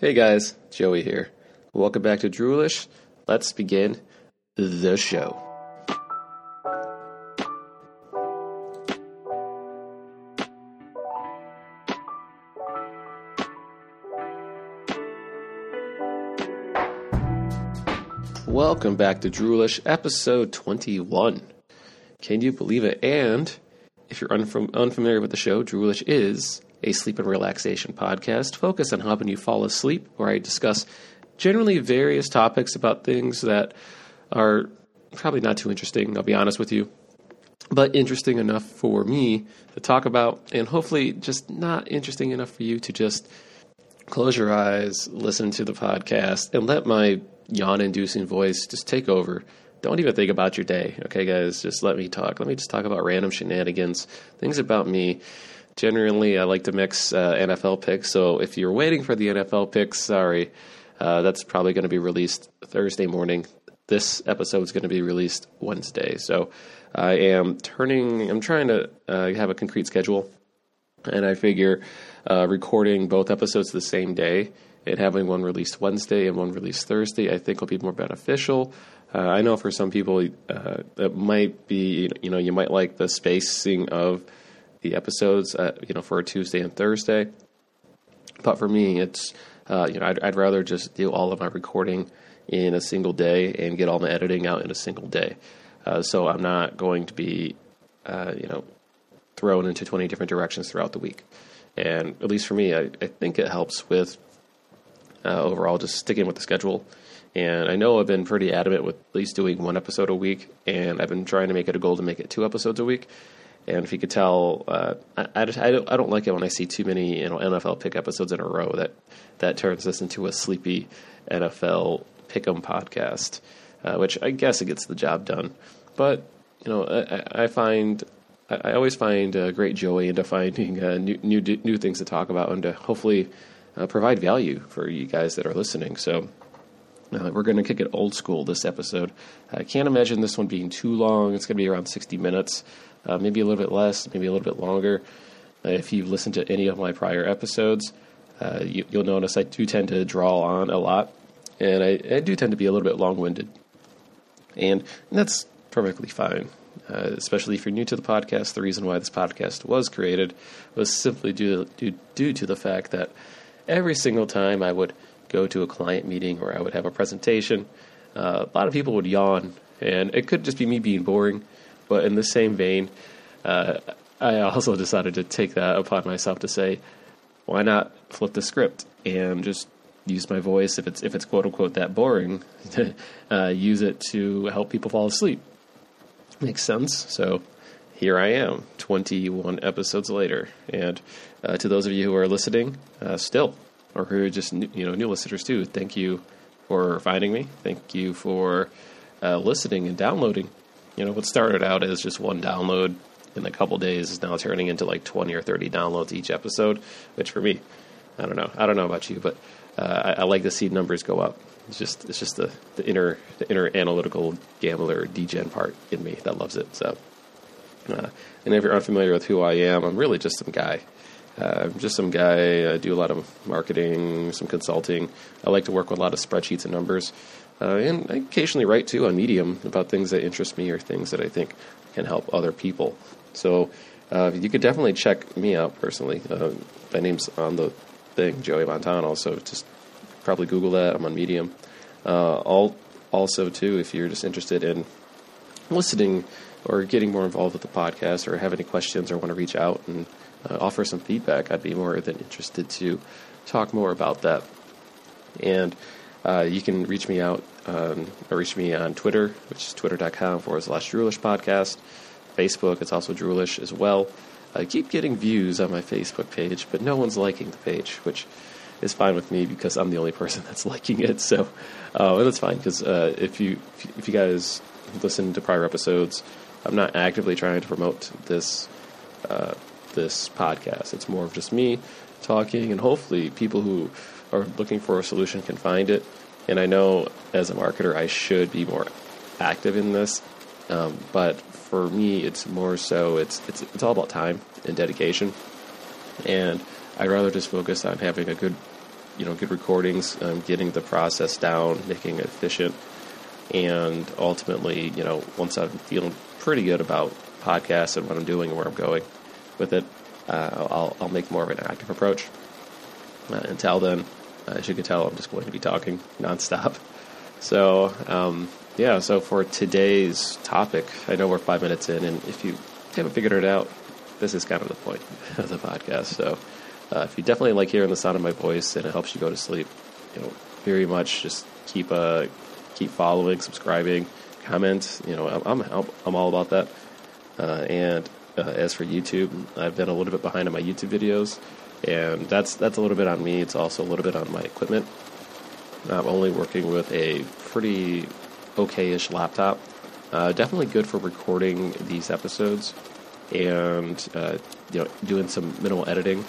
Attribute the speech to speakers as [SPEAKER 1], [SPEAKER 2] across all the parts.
[SPEAKER 1] Hey guys, Joey here. Welcome back to Droolish. Let's begin the show. Welcome back to Droolish, episode 21. Can you believe it? And if you're unfam- unfamiliar with the show, Droolish is a sleep and relaxation podcast focused on helping you fall asleep, where I discuss generally various topics about things that are probably not too interesting, I'll be honest with you, but interesting enough for me to talk about, and hopefully just not interesting enough for you to just close your eyes, listen to the podcast, and let my yawn inducing voice just take over. Don't even think about your day, okay, guys? Just let me talk. Let me just talk about random shenanigans, things about me generally I like to mix uh, NFL picks. So if you're waiting for the NFL picks, sorry, uh, that's probably going to be released Thursday morning. This episode is going to be released Wednesday. So I am turning. I'm trying to uh, have a concrete schedule, and I figure uh, recording both episodes the same day and having one released Wednesday and one released Thursday, I think will be more beneficial. Uh, I know for some people uh, it might be, you know, you might like the spacing of the episodes, uh, you know, for a Tuesday and Thursday. But for me, it's uh, you know, I'd, I'd, rather just do all of my recording in a single day and get all my editing out in a single day. Uh, so I'm not going to be, uh, you know, thrown into 20 different directions throughout the week. And at least for me, I, I think it helps with uh, overall just sticking with the schedule. And I know I've been pretty adamant with at least doing one episode a week, and I've been trying to make it a goal to make it two episodes a week. And if you could tell, uh, I, I, just, I, don't, I don't like it when I see too many you know, NFL pick episodes in a row. That that turns this into a sleepy NFL pick'em podcast, uh, which I guess it gets the job done. But you know, I, I find I always find uh, great joy into finding uh, new, new new things to talk about and to hopefully uh, provide value for you guys that are listening. So. Uh, we're going to kick it old school this episode. I can't imagine this one being too long. It's going to be around 60 minutes uh, maybe a little bit less, maybe a little bit longer. Uh, if you've listened to any of my prior episodes, uh, you, will notice I do tend to draw on a lot, and I, I do tend to be a little bit long winded. And, and, that's perfectly fine. Uh, especially if you're new to the podcast, the reason why this podcast was created was simply due, due, due to the fact that every single time I would go to a client meeting or I would have a presentation, uh, a lot of people would yawn, and it could just be me being boring. But in the same vein, uh, I also decided to take that upon myself to say, why not flip the script and just use my voice if it's if it's quote unquote that boring, to uh, use it to help people fall asleep. Makes sense. So here I am, 21 episodes later, and uh, to those of you who are listening uh, still, or who are just you know new listeners too, thank you for finding me. Thank you for uh, listening and downloading you know, what started out as just one download in a couple days is now turning into like 20 or 30 downloads each episode, which for me, I don't know. I don't know about you, but uh, I, I, like to see numbers go up. It's just it's just the, the inner the inner analytical gambler degen part in me that loves it. So, uh, and if you're unfamiliar with who I am, I'm really just some guy. Uh, I'm just some guy. I do a lot of marketing, some consulting. I like to work with a lot of spreadsheets and numbers. Uh, and I occasionally write too on Medium about things that interest me or things that I think can help other people. So uh, you could definitely check me out personally. Uh, my name's on the thing, Joey Montano. So just probably Google that. I'm on Medium. Uh, all, also, too, if you're just interested in listening or getting more involved with the podcast or have any questions or want to reach out and uh, offer some feedback, I'd be more than interested to talk more about that. And uh, you can reach me out um, or reach me on Twitter, which is twitter.com forward slash Droolish podcast. Facebook, it's also Droolish as well. I keep getting views on my Facebook page, but no one's liking the page, which is fine with me because I'm the only person that's liking it. So, uh, and that's fine because uh, if you if you guys listen to prior episodes, I'm not actively trying to promote this uh, this podcast. It's more of just me talking, and hopefully, people who are looking for a solution can find it. And I know as a marketer, I should be more active in this. Um, but for me, it's more so it's it's it's all about time and dedication. And I'd rather just focus on having a good you know good recordings, um, getting the process down, making it efficient, and ultimately, you know, once I'm feeling pretty good about podcasts and what I'm doing and where I'm going with it, uh, I'll, I'll make more of an active approach. Uh, until then, as you can tell, I'm just going to be talking nonstop. So, um, yeah, so for today's topic, I know we're five minutes in, and if you haven't figured it out, this is kind of the point of the podcast. So, uh, if you definitely like hearing the sound of my voice and it helps you go to sleep, you know, very much just keep uh, keep following, subscribing, comment. You know, I'm I'm, I'm all about that. Uh, and uh, as for YouTube, I've been a little bit behind on my YouTube videos, and that's that's a little bit on me. It's also a little bit on my equipment. I'm only working with a pretty okay-ish laptop. Uh, definitely good for recording these episodes and uh, you know doing some minimal editing.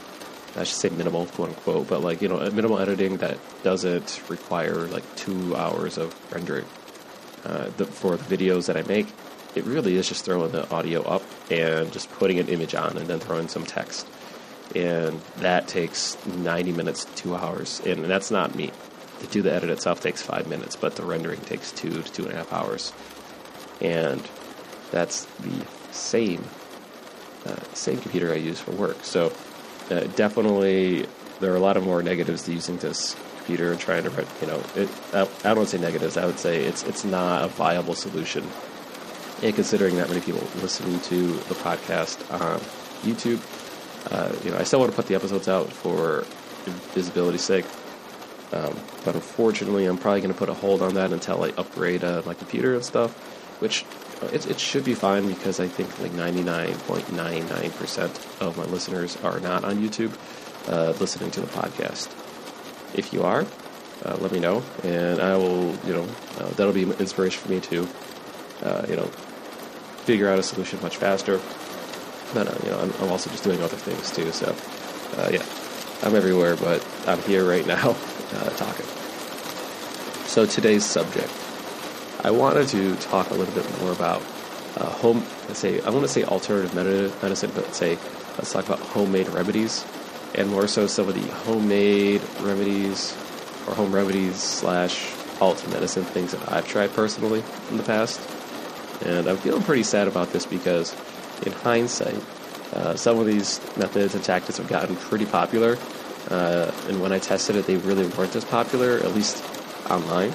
[SPEAKER 1] I should say minimal, quote unquote, but like you know minimal editing that doesn't require like two hours of rendering. Uh, the, for the videos that I make, it really is just throwing the audio up and just putting an image on and then throwing some text. And that takes 90 minutes to two hours. And that's not me. To do the edit itself takes five minutes, but the rendering takes two to two and a half hours. And that's the same uh, same computer I use for work. So uh, definitely there are a lot of more negatives to using this computer and trying to, you know, it, I, I don't say negatives. I would say it's it's not a viable solution. And considering that many people listen to the podcast on YouTube, uh, you know, I still want to put the episodes out for visibility's sake. Um, but unfortunately, I'm probably going to put a hold on that until I upgrade uh, my computer and stuff, which uh, it, it should be fine because I think like 99.99% of my listeners are not on YouTube uh, listening to the podcast. If you are, uh, let me know, and I will, you know, uh, that'll be inspiration for me to, uh, you know, figure out a solution much faster. But, uh, you know, I'm, I'm, also just doing other things too, so, yeah, I'm everywhere, but I'm here right now talking. So today's subject I wanted to talk a little bit more about uh, home. Let's say I want to say alternative medicine, but say let's talk about homemade remedies, and more so some of the homemade remedies or home remedies slash alt medicine things that I've tried personally in the past. And I'm feeling pretty sad about this because, in hindsight, uh, some of these methods and tactics have gotten pretty popular. Uh, and when I tested it, they really weren't as popular, at least online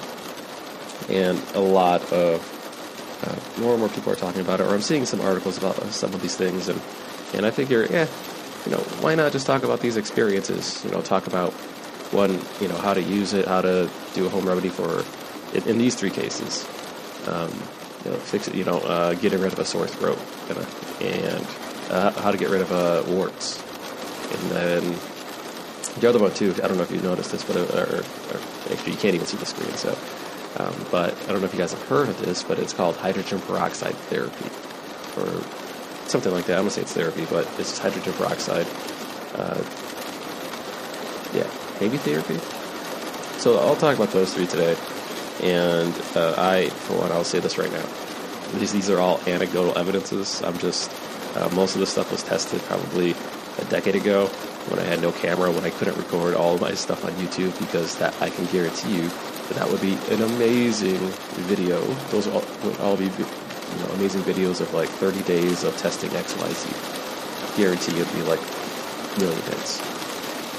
[SPEAKER 1] and a lot of uh, more and more people are talking about it, or I'm seeing some articles about some of these things, and and I figure, yeah, you know, why not just talk about these experiences? You know, talk about one, you know, how to use it, how to do a home remedy for in, in these three cases. Um, you know, fix it, you know, uh, getting rid of a sore throat, kind of, and uh, how to get rid of uh, warts, and then the other one too. I don't know if you noticed this, but uh, or, or actually you can't even see the screen, so um, but I don't know if you guys have heard of this, but it's called hydrogen peroxide therapy, or something like that. I'm gonna say it's therapy, but it's hydrogen peroxide. Uh, yeah, maybe therapy. So I'll talk about those three today, and uh, I, for one, I'll say this right now. These these are all anecdotal evidences. I'm just uh, most of this stuff was tested probably a decade ago when I had no camera, when I couldn't record all my stuff on YouTube because that I can guarantee you but that would be an amazing video. Those all, would all be you know, amazing videos of like 30 days of testing XYZ. Guarantee it'd be like million hits.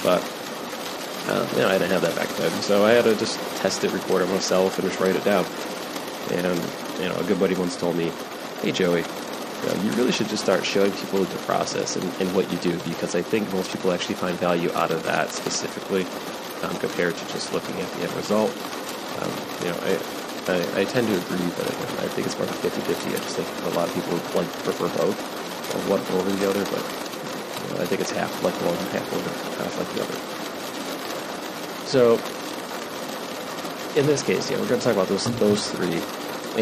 [SPEAKER 1] But uh, you know, I didn't have that back then, so I had to just test it, record it myself, and just write it down. And you know, a good buddy once told me, "Hey Joey, you, know, you really should just start showing people the process and, and, what you do because I think most people actually find value out of that specifically um, compared to just looking at the end result. Um, you know, I, I, I, tend to agree, but I, I think it's more 50-50. I just think a lot of people like prefer both, one over the other, but I think it's half like one, half over, half like the other. So, in this case, yeah, we're going to talk about those those three,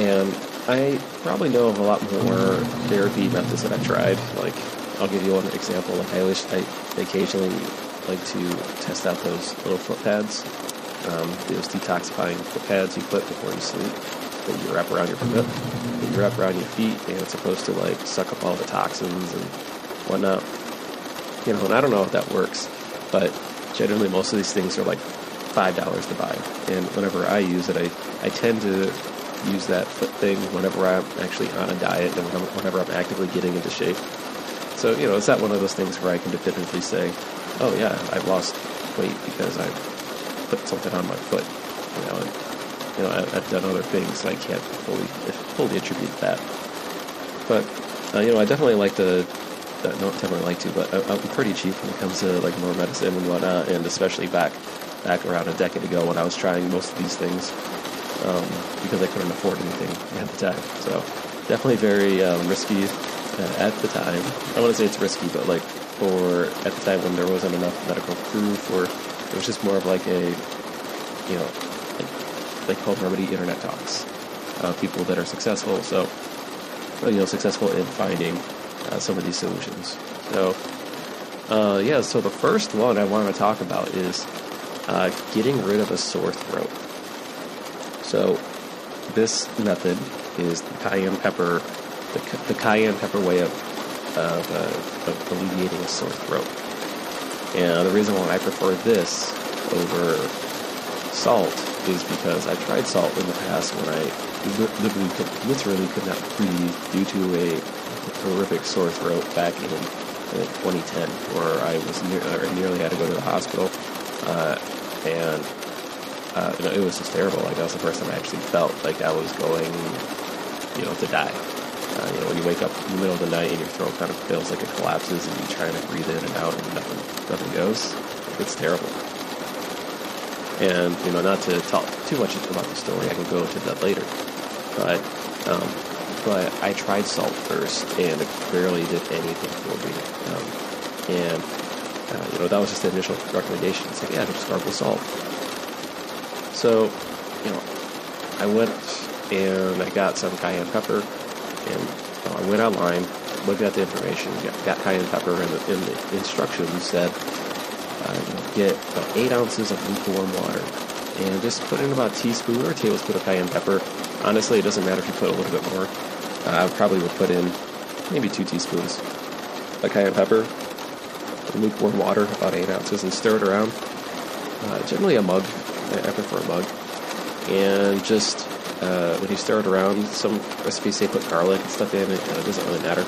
[SPEAKER 1] and I probably know of a lot more therapy methods that I've tried. Like, I'll give you one example. Like, I wish I occasionally like to test out those little foot pads um, those detoxifying foot pads you put before you sleep that you wrap around your foot, that you wrap around your feet, and it's supposed to like suck up all the toxins and whatnot. You know, and I don't know if that works, but generally most of these things are like five dollars to buy. And whenever I use it, I, I tend to use that foot thing whenever I'm actually on a diet and whenever I'm actively getting into shape. So, you know, it's not one of those things where I can definitively say, oh yeah, I've lost weight because I put something on my foot. You know, and, you know, I, have done other things and I can't fully fully attribute that. But uh, you know, I definitely like to. No, definitely like to, but I'm pretty cheap when it comes to like more medicine and whatnot, and especially back back around a decade ago when I was trying most of these things um, because I couldn't afford anything at the time. So definitely very um, risky uh, at the time. I want to say it's risky, but like for at the time when there wasn't enough medical proof, or it was just more of like a you know like, like home remedy internet talks. Uh, people that are successful, so you know successful in finding uh, some of these solutions. So uh, yeah, so the first one I want to talk about is uh, getting rid of a sore throat. So this method is the cayenne pepper, the, the cayenne pepper way of, of, uh, of alleviating a sore throat. And the reason why I prefer this over salt is because I tried salt in the past when I literally could, literally could not breathe due to a horrific sore throat back in 2010, where I was near, nearly had to go to the hospital. Uh, and uh, it was just terrible. Like that was the first time I actually felt like I was going, you know, to die. Uh, you know, when you wake up in the middle of the night and your throat kind of feels like it collapses and you're trying to breathe in and out and nothing, nothing goes. It's terrible. And you know, not to talk too much about the story, I can go into that later. But um, but I tried salt first, and it barely did anything for me. Um, and uh, you know, that was just the initial recommendation. It's like, yeah, just start with salt. So, you know, I went and I got some cayenne pepper, and I went online, looked at the information, got, got cayenne pepper, and the, and the instructions said uh, get about eight ounces of lukewarm water, and just put in about a teaspoon or a tablespoon of cayenne pepper. Honestly, it doesn't matter if you put a little bit more. I probably would put in maybe two teaspoons of cayenne pepper, lukewarm water, about eight ounces, and stir it around. Uh, generally a mug I prefer a mug. And just uh, when you stir it around, some recipes say put garlic and stuff in it. Uh, it doesn't really matter.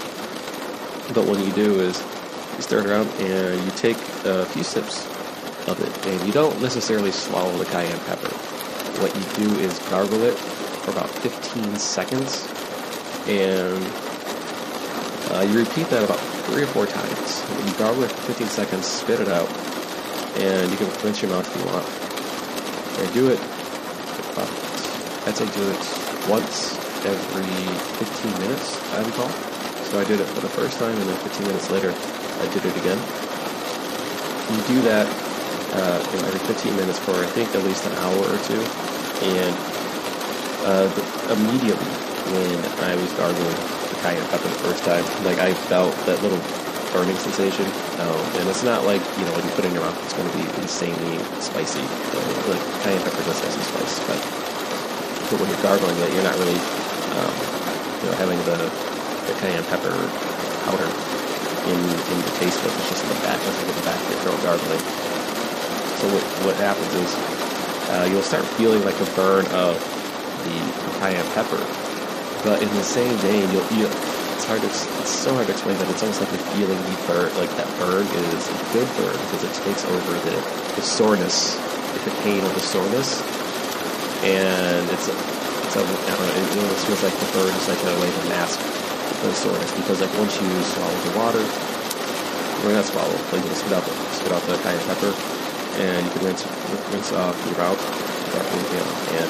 [SPEAKER 1] But what you do is you stir it around and you take a few sips of it, and you don't necessarily swallow the cayenne pepper. What you do is gargle it for about 15 seconds, and uh, you repeat that about three or four times. You gargle it for 15 seconds, spit it out, and you can rinse your mouth if you want. I do it, I'd say do it once every 15 minutes, I recall. So I did it for the first time, and then 15 minutes later, I did it again. You do that uh, you know, every 15 minutes for, I think, at least an hour or two. And uh, the, immediately when I was gargling the cayenne pepper the first time, like I felt that little burning sensation. Um, and it's not like, you know, when you put it in your mouth, it's going to be insanely spicy. like cayenne pepper does have some spice, but, but when you're gargling it, you're not really, um, you know, having the, the cayenne pepper powder in, in the taste buds. It's just in the back, it's like in the back of your throat gargling. So what, what happens is uh, you'll start feeling like a burn of the cayenne pepper, but in the same vein, you'll, you'll it's hard to, it's so hard to explain that it's almost like the feeling of the burn, like that burn is a good burn because it takes over the, the soreness, the pain of the soreness, and it's it's a, I don't know, it almost feels like the burn is like a way to mask the soreness because like once you swallow the water, or not swallow, like you spit out the, spit out the cayenne pepper, and you can rinse, rinse off your mouth, you and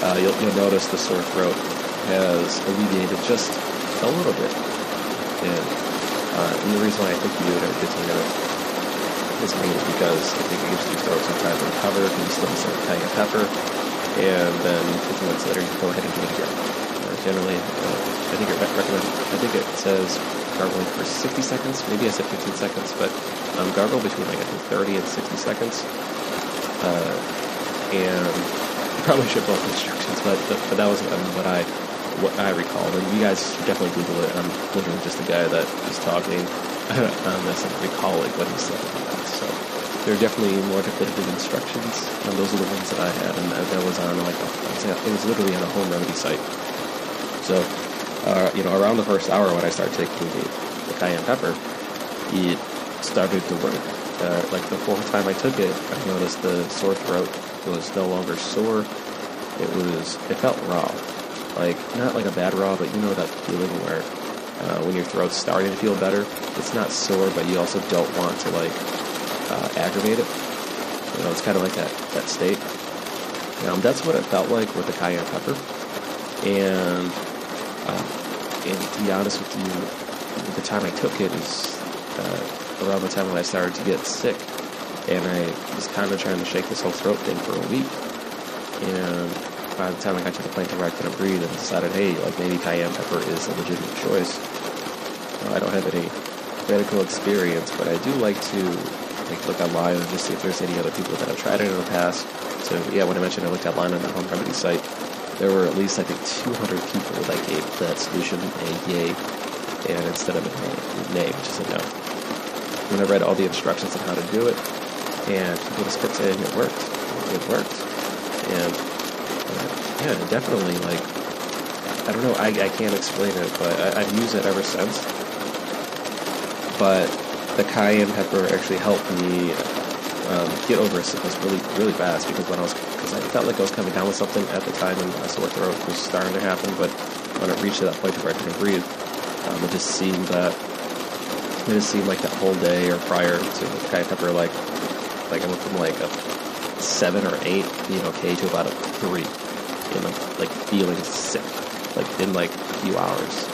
[SPEAKER 1] uh, you'll, you'll notice the sore throat has alleviated just a little bit. And, uh, and the reason why I think you do it every 15 minutes is mainly because I think it gives your throat some time to recover, you still some cayenne pepper, and then 15 minutes later you go ahead and do it again. Uh, generally, uh, I think it recommend. I think it says gargling for 60 seconds. Maybe I said 15 seconds, but um, gargle between like I think 30 and 60 seconds. Uh, and probably should both instructions, but, but, but that was um, what I what I recall. And you guys should definitely Google it. I'm literally just a guy that is talking on this and like what he said about. So, there are definitely more definitive instructions, and those are the ones that I had, and that, that was on like a, it was literally on a home remedy site. So, uh, you know, around the first hour when I started taking the, the cayenne pepper, it started to work. Uh, like the fourth time I took it, I noticed the sore throat was no longer sore. It was, it felt raw. Like, not like a bad raw, but you know that feeling where uh, when your throat's starting to feel better, it's not sore, but you also don't want to like uh, aggravate it. You know, it's kind of like that, that state. Um, that's what it felt like with the cayenne pepper. And, uh, and to be honest with you, the time I took it is uh, around the time when I started to get sick. And I was kind of trying to shake this whole throat thing for a week. And by the time I got to the point where I couldn't breathe and decided, hey, like maybe cayenne pepper is a legitimate choice. I don't have any medical experience, but I do like to like look online and just see if there's any other people that have tried it in the past. So yeah, when I mentioned I looked online on the home remedy site, there were at least I think 200 people that gave that solution a yay, and instead of a nay, which is a no. When I read all the instructions on how to do it, and people just kept saying it worked, it worked, and yeah, definitely like I don't know, I, I can't explain it, but I, I've used it ever since. But the cayenne pepper actually helped me um, get over sickness really, really fast because when I was, because I felt like I was coming down with something at the time and my sore throat was starting to happen, but when it reached that point where I couldn't breathe, um, it just seemed that, it just seemed like that whole day or prior to the cayenne pepper, like, like I went from like a seven or eight you know, okay to about a three, you know, like feeling sick, like in like a few hours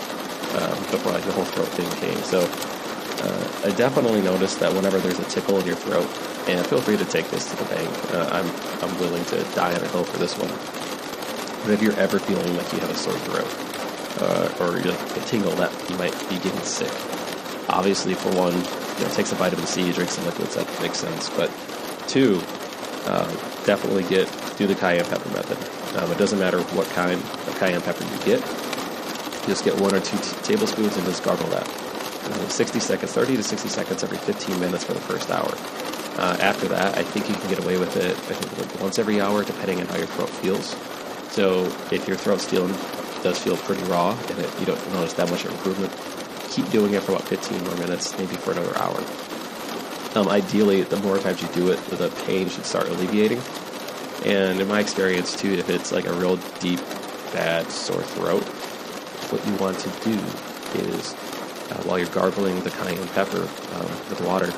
[SPEAKER 1] um, before like the whole throat thing came. So uh, I definitely noticed that whenever there's a tickle in your throat, and feel free to take this to the bank. Uh, I'm I'm willing to die on a hill for this one. But if you're ever feeling like you have a sore throat uh, or you're like a tingle that you might be getting sick, obviously for one, you know, take some vitamin C, drink some liquids. That makes sense. But two, uh, definitely get do the cayenne pepper method. Um, it doesn't matter what kind of cayenne pepper you get. Just get one or two t- tablespoons and just gargle that. 60 seconds, 30 to 60 seconds every 15 minutes for the first hour. Uh, after that, I think you can get away with it. I think once every hour, depending on how your throat feels. So if your throat's feeling does feel pretty raw and it, you don't notice that much improvement, keep doing it for about 15 more minutes, maybe for another hour. Um, ideally, the more times you do it, the pain should start alleviating. And in my experience, too, if it's like a real deep, bad sore throat, what you want to do is uh, while you're gargling the cayenne pepper um, with water,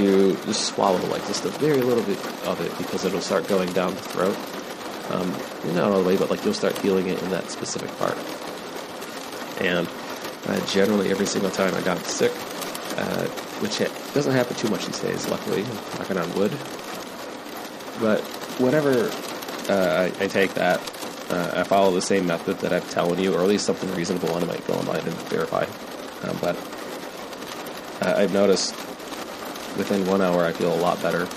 [SPEAKER 1] you just swallow like just a very little bit of it because it'll start going down the throat. Um, not all the way, but like you'll start feeling it in that specific part. And uh, generally, every single time I got sick, uh, which doesn't happen too much these days, luckily, knocking on wood. But whenever uh, I, I, take that, uh, I follow the same method that I'm telling you, or at least something reasonable, and I might go online and verify. Um, but uh, I've noticed within one hour I feel a lot better.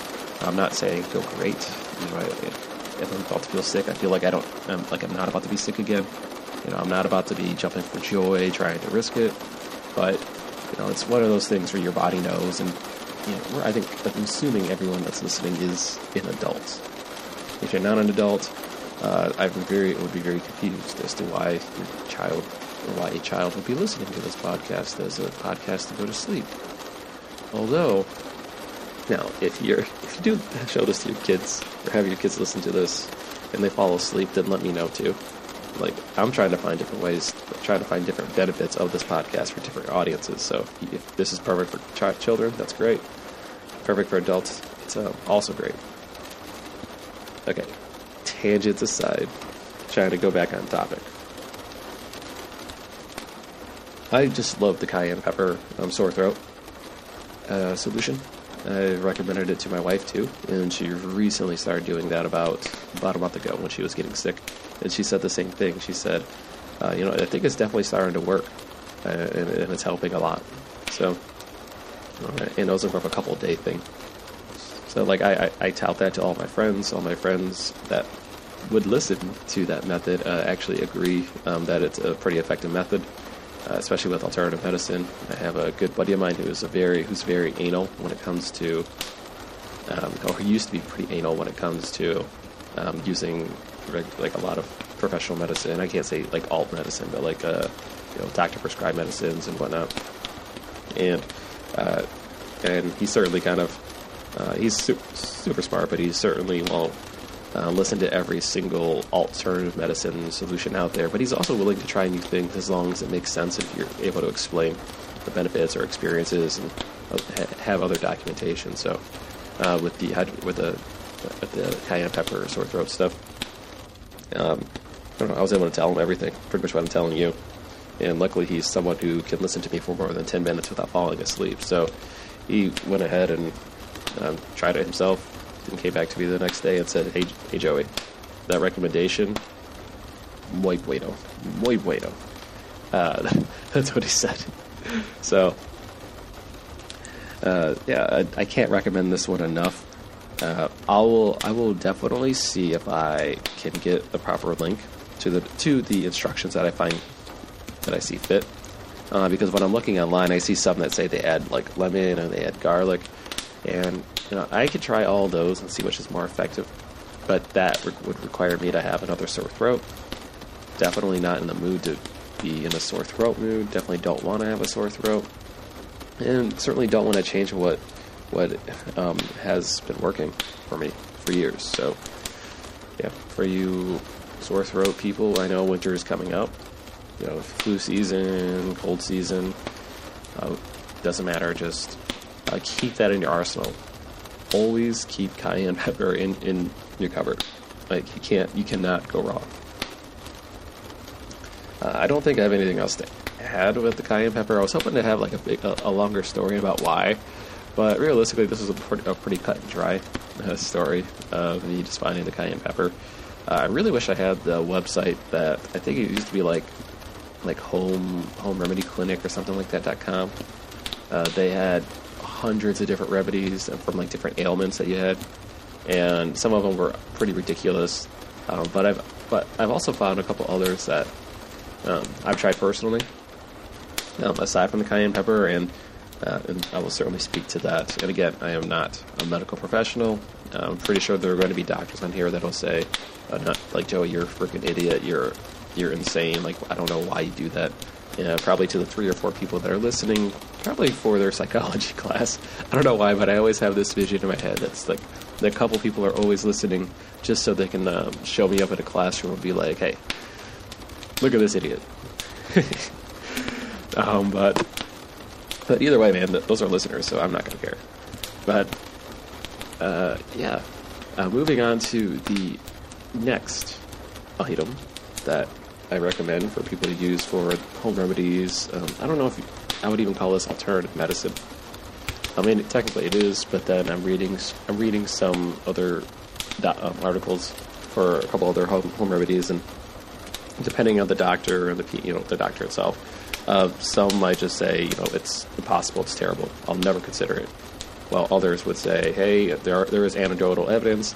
[SPEAKER 1] I'm not saying feel great. You know, I, if I'm about to feel sick, I feel like I don't, I'm, like I'm not about to be sick again. You know, I'm not about to be jumping for joy, trying to risk it. But you know, it's one of those things where your body knows, and you know, I think I'm assuming everyone that's listening is an adult. If you're not an adult, uh, I'm very would be very confused as to why your child or why a child would be listening to this podcast as a podcast to go to sleep. Although, now if you're if you do show this to your kids or have your kids listen to this and they fall asleep, then let me know too. Like I'm trying to find different ways, trying to find different benefits of this podcast for different audiences. So if this is perfect for ch- children, that's great. Perfect for adults, it's uh, also great. Okay, tangents aside, trying to go back on topic. I just love the cayenne pepper um, sore throat uh, solution. I recommended it to my wife too, and she recently started doing that about about a month ago when she was getting sick. And she said the same thing. She said, uh, "You know, I think it's definitely starting to work, uh, and, and, it's helping a lot." So, uh, and it was a couple day thing. So, like, I, I, I, tout that to all my friends. All my friends that would listen to that method uh, actually agree um, that it's a pretty effective method. uh, especially with alternative medicine. I have a good buddy of mine who is a very who's very anal when it comes to, um, or he used to be pretty anal when it comes to um, using like a lot of professional medicine. I can't say like alt medicine, but like uh, you know doctor prescribed medicines and whatnot. And uh, and he certainly kind of uh, he's super, super smart, but he certainly won't uh, listen to every single alternative medicine solution out there, but he's also willing to try new things as long as it makes sense if you're able to explain the benefits or experiences and uh, have other documentation. So, uh, with the with the with the cayenne pepper sore throat stuff, um, I, know, I was able to tell him everything, pretty much what I'm telling you. And luckily, he's someone who can listen to me for more than 10 minutes without falling asleep. So he went ahead and um, tried it himself, and came back to me the next day and said, "Hey, hey Joey, that recommendation, muy bueno, muy bueno." Uh, that's what he said. So, uh, yeah, I, I, can't recommend this one enough. Uh, I will, I will definitely see if I can get the proper link to the to the instructions that I find that I see fit. Uh, because when I'm looking online, I see some that say they add like lemon and they add garlic, and you know, I could try all those and see which is more effective, but that re- would require me to have another sore throat. Definitely not in the mood to be in a sore throat mood. Definitely don't want to have a sore throat, and certainly don't want to change what what um, has been working for me for years. So, yeah, for you sore throat people, I know winter is coming up. You know, flu season, cold season, uh, doesn't matter. Just uh, keep that in your arsenal always keep cayenne pepper in, in your cupboard. Like you can't, you cannot go wrong. Uh, I don't think I have anything else to add with the cayenne pepper. I was hoping to have like a, big, a, a longer story about why, but realistically, this is a pretty, a pretty cut and dry uh, story of me just finding the cayenne pepper. Uh, I really wish I had the website that I think it used to be like like home home remedy clinic or something like that. .com. Uh, they had hundreds of different remedies from like different ailments that you had, and some of them were pretty ridiculous. Um, but I've but I've also found a couple others that um, I've tried personally, um, aside from the cayenne pepper, and uh, and I will certainly speak to that. And again, I am not a medical professional. I'm pretty sure there are going to be doctors on here that'll say, uh, "Not like Joe, you're a freaking idiot. You're you're insane. Like I don't know why you do that." Yeah, probably to the three or four people that are listening, probably for their psychology class. I don't know why, but I always have this vision in my head that's like the couple people are always listening just so they can um, show me up at a classroom and be like, hey, look at this idiot. um, but but either way, man, those are listeners, so I'm not going to care. But uh, yeah, uh, moving on to the next item that I recommend for people to use for home remedies. Um, I don't know if I would even call this alternative medicine. I mean, technically it is, but then I'm reading I'm reading some other um, articles for a couple other home, home remedies, and depending on the doctor and the you know the doctor itself, uh, some might just say you know it's impossible, it's terrible, I'll never consider it. While others would say, hey, there are, there is anecdotal evidence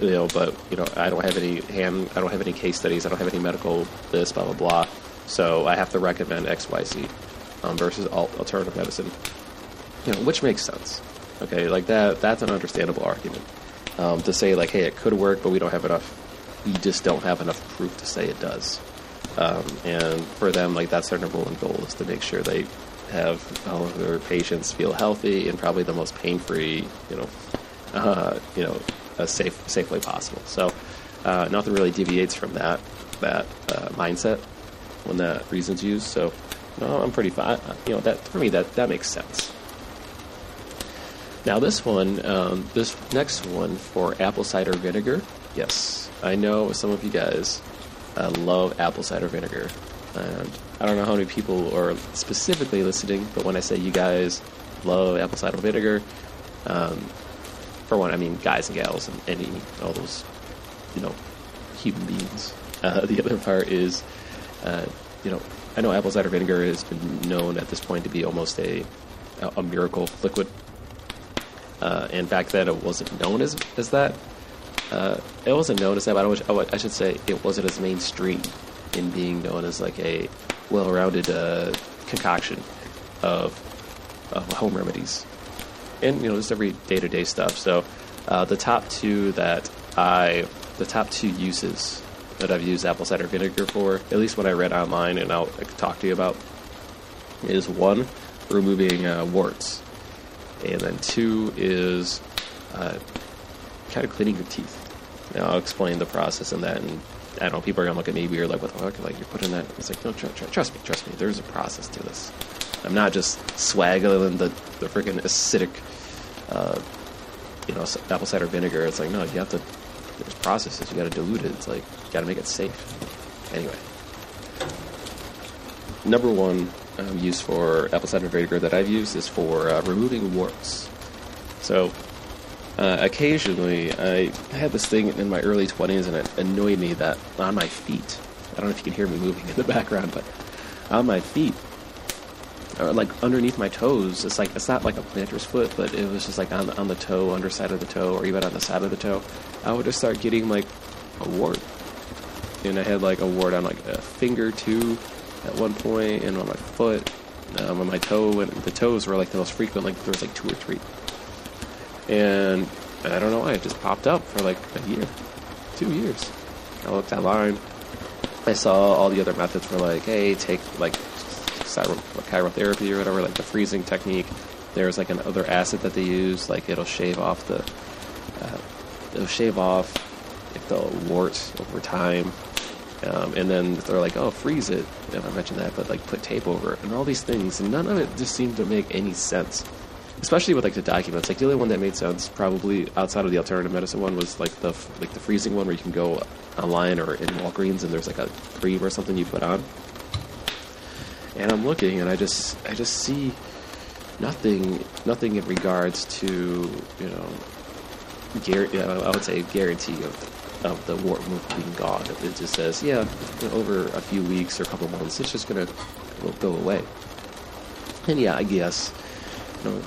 [SPEAKER 1] you know, but you know, I don't have any hand, I don't have any case studies, I don't have any medical this, blah blah blah. So I have to recommend X, Y, Z um, versus alternative medicine, you know, which makes sense. Okay, like that, that's an understandable argument um, to say like, hey, it could work, but we don't have enough. We just don't have enough proof to say it does. Um, and for them, like that's their number one goal is to make sure they have all of their patients feel healthy and probably the most pain-free, you know, uh, you know, a safe safe way possible. So uh, nothing really deviates from that that uh, mindset when that reason's used. So no, I'm pretty fine. You know that for me that that makes sense. Now this one, um, this next one for apple cider vinegar. Yes, I know some of you guys uh, love apple cider vinegar, and I don't know how many people are specifically listening, but when I say you guys love apple cider vinegar, um, for one, I mean guys and gals and any all those, you know, human beings. Uh, the other part is, uh, you know, I know apple cider vinegar has been known at this point to be almost a a miracle liquid. Uh, and back then, it wasn't known as as that. Uh, it wasn't known as that, but I, I should say it wasn't as mainstream in being known as like a well-rounded uh, concoction of, of home remedies, and you know just every day-to-day stuff. So uh, the top two that I, the top two uses that I've used apple cider vinegar for, at least what I read online, and I'll talk to you about, is one removing uh, warts, and then two is kind of cleaning your teeth. I'll explain the process and that, and I don't know, people are gonna look at me weird, like, what the fuck? Like, you're putting that? It's like, no, tr- tr- trust me, trust me. There's a process to this. I'm not just swaggling the the freaking acidic, uh, you know, apple cider vinegar. It's like, no, you have to. There's processes. You got to dilute it. It's like you got to make it safe. Anyway, number one um, use for apple cider vinegar that I've used is for uh, removing warts. So uh, occasionally, I had this thing in my early 20s, and it annoyed me that on my feet, I don't know if you can hear me moving in the background, but on my feet, or like underneath my toes, it's like it's not like a planter's foot, but it was just like on on the toe, underside of the toe, or even on the side of the toe. I would just start getting like a wart, and I had like a wart on like a finger too, at one point, and on my foot, um, on my toe, and the toes were like the most frequent. Like there was like two or three and I don't know why it just popped up for like a year, two years. I looked online. I saw all the other methods were like, hey, take like cryotherapy or whatever, like the freezing technique. There's like another acid that they use, like it'll shave off the, uh, it'll shave off like the warts over time. Um, and then they're like, oh, freeze it. And I mentioned that, but like put tape over it and all these things, and none of it just seemed to make any sense especially with like the documents. Like the only one that made sense, probably outside of the alternative medicine one, was like the like the freezing one, where you can go online or in Walgreens and there's like a cream or something you put on. And I'm looking, and I just I just see nothing nothing in regards to you know, gar- I would say guarantee of of the wart removal being gone. It just says yeah, over a few weeks or a couple months, it's just gonna go away. And yeah, I guess you know,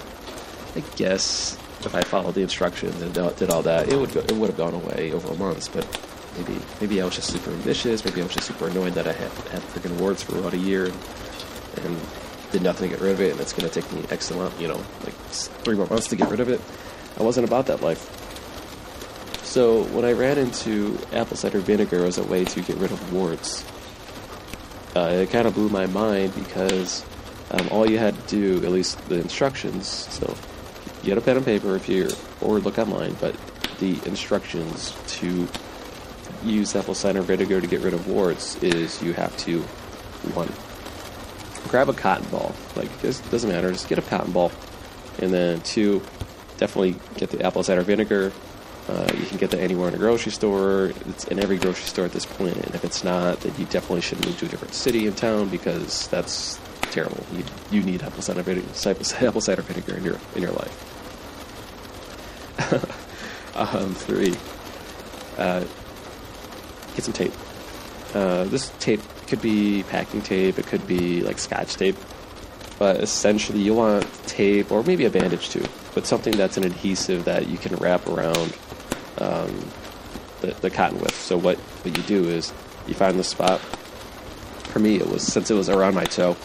[SPEAKER 1] I guess if I followed the instructions and did all that, it would go, it would have gone away over months. But maybe maybe I was just super ambitious. Maybe I was just super annoyed that I had had freaking warts for about a year and, and did nothing to get rid of it, and it's going to take me X amount, you know, like three more months to get rid of it. I wasn't about that life. So when I ran into apple cider vinegar as a way to get rid of warts, uh, it kind of blew my mind because um, all you had to do, at least the instructions, so get a pen and paper if you're, or look online, but the instructions to use apple cider vinegar to get rid of warts is you have to, one, grab a cotton ball. Like, it doesn't matter, just get a cotton ball. And then two, definitely get the apple cider vinegar. Uh, you can get that anywhere in a grocery store. It's in every grocery store at this point. And if it's not, then you definitely should move to a different city and town because that's terrible. You, you need apple cider vinegar, apple cider vinegar in your in your life. um, three. Uh, get some tape. Uh, this tape could be packing tape. It could be like scotch tape. But essentially, you want tape or maybe a bandage too, but something that's an adhesive that you can wrap around um, the, the cotton with. So what, what you do is you find the spot. For me, it was since it was around my toe.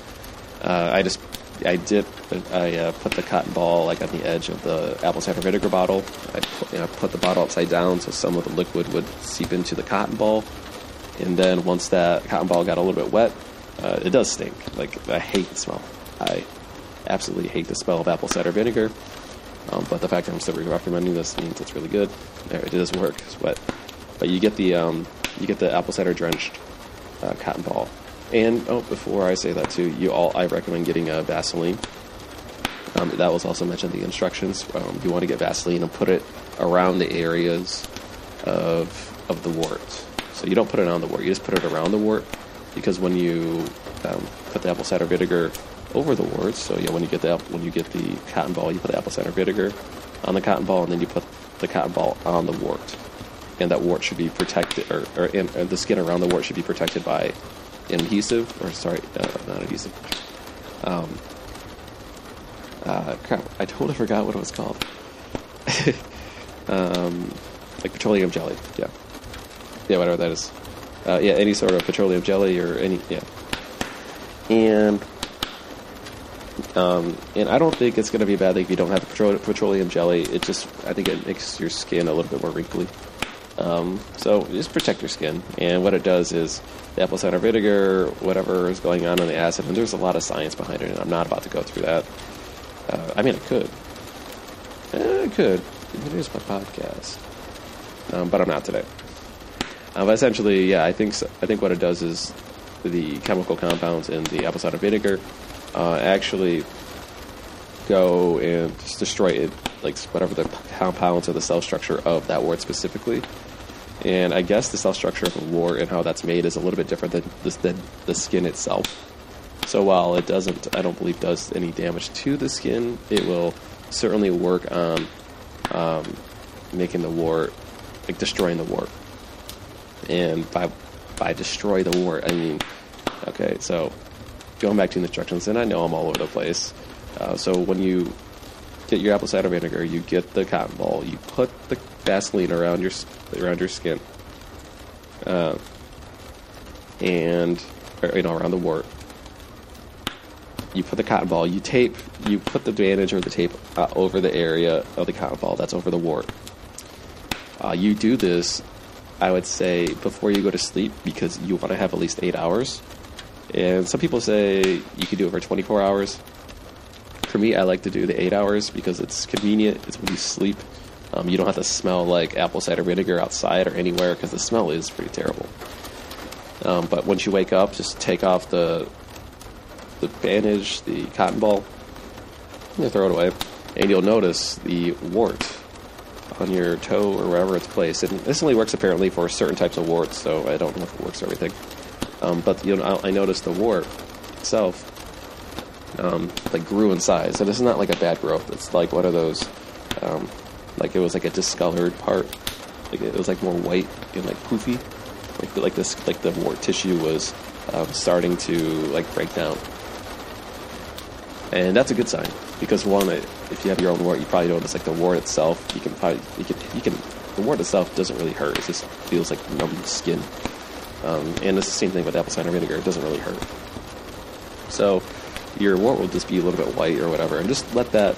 [SPEAKER 1] Uh, I just I did I uh, put the cotton ball like on the edge of the apple cider vinegar bottle. I put, you know, put the bottle upside down so some of the liquid would seep into the cotton ball, and then once that cotton ball got a little bit wet, uh, it does stink. Like I hate the smell. I absolutely hate the smell of apple cider vinegar. Um, but the fact that I'm still recommending this means it's really good. It does work. It's wet, but you get the um, you get the apple cider drenched uh, cotton ball. And oh, before I say that too, you all I recommend getting a Vaseline. Um, that was also mentioned in the instructions. Um, you want to get Vaseline and put it around the areas of of the wart. So you don't put it on the wart; you just put it around the wart, because when you um, put the apple cider vinegar over the warts, so yeah, when you get the when you get the cotton ball, you put the apple cider vinegar on the cotton ball, and then you put the cotton ball on the wart, and that wart should be protected, or, or, and, or the skin around the wart should be protected by adhesive, or sorry, uh, not adhesive. Um, uh, crap, I totally forgot what it was called. um, like petroleum jelly, yeah, yeah, whatever that is. Uh, yeah, any sort of petroleum jelly or any, yeah. and um, and I don't think it's going to be a bad thing if you don't have the petroleum jelly. It just I think it makes your skin a little bit more wrinkly. Um, so just protect your skin. And what it does is the apple cider vinegar, whatever is going on in the acid, and there's a lot of science behind it, and I'm not about to go through that. Uh, I mean, I could. Eh, I could. Here's my podcast. Um, but I'm not today. Uh, but essentially, yeah, I think so, I think what it does is the chemical compounds in the apple cider vinegar uh, actually go and just destroy it, like whatever the compounds or the cell structure of that wort specifically. And I guess the cell structure of a wart and how that's made is a little bit different than the, than the skin itself. So while it doesn't, I don't believe, does any damage to the skin, it will certainly work on um, making the wart, like destroying the wart. And by by destroy the wart, I mean, okay, so going back to the instructions, and I know I'm all over the place. Uh, so when you get your apple cider vinegar, you get the cotton ball, you put the Vaseline around your around your skin, uh, and or, you know around the wart. You put the cotton ball, you tape, you put the bandage or the tape uh, over the area of the cotton ball that's over the wart. Uh, you do this, I would say, before you go to sleep because you want to have at least eight hours. And some people say you can do it for 24 hours. For me, I like to do the eight hours because it's convenient. It's when you sleep. Um, you don't have to smell like apple cider vinegar outside or anywhere because the smell is pretty terrible. Um, but once you wake up, just take off the the bandage, the cotton ball, and throw it away, and you'll notice the wart on your toe or wherever it's placed. And this only works apparently for certain types of warts, so I don't know if it works for everything. Um, but you know, I, noticed the wart itself um, like grew in size, and it's not like a bad growth. It's like one of those, um, like it was like a discolored part. Like it was like more white and like poofy, like like this like the wart tissue was um, starting to like break down, and that's a good sign because one, if you have your own wart, you probably notice like the wart itself. You can probably you can you can the wart itself doesn't really hurt. It just feels like numb skin. Um, and it's the same thing with apple cider vinegar. It doesn't really hurt. So your wart will just be a little bit white or whatever, and just let that,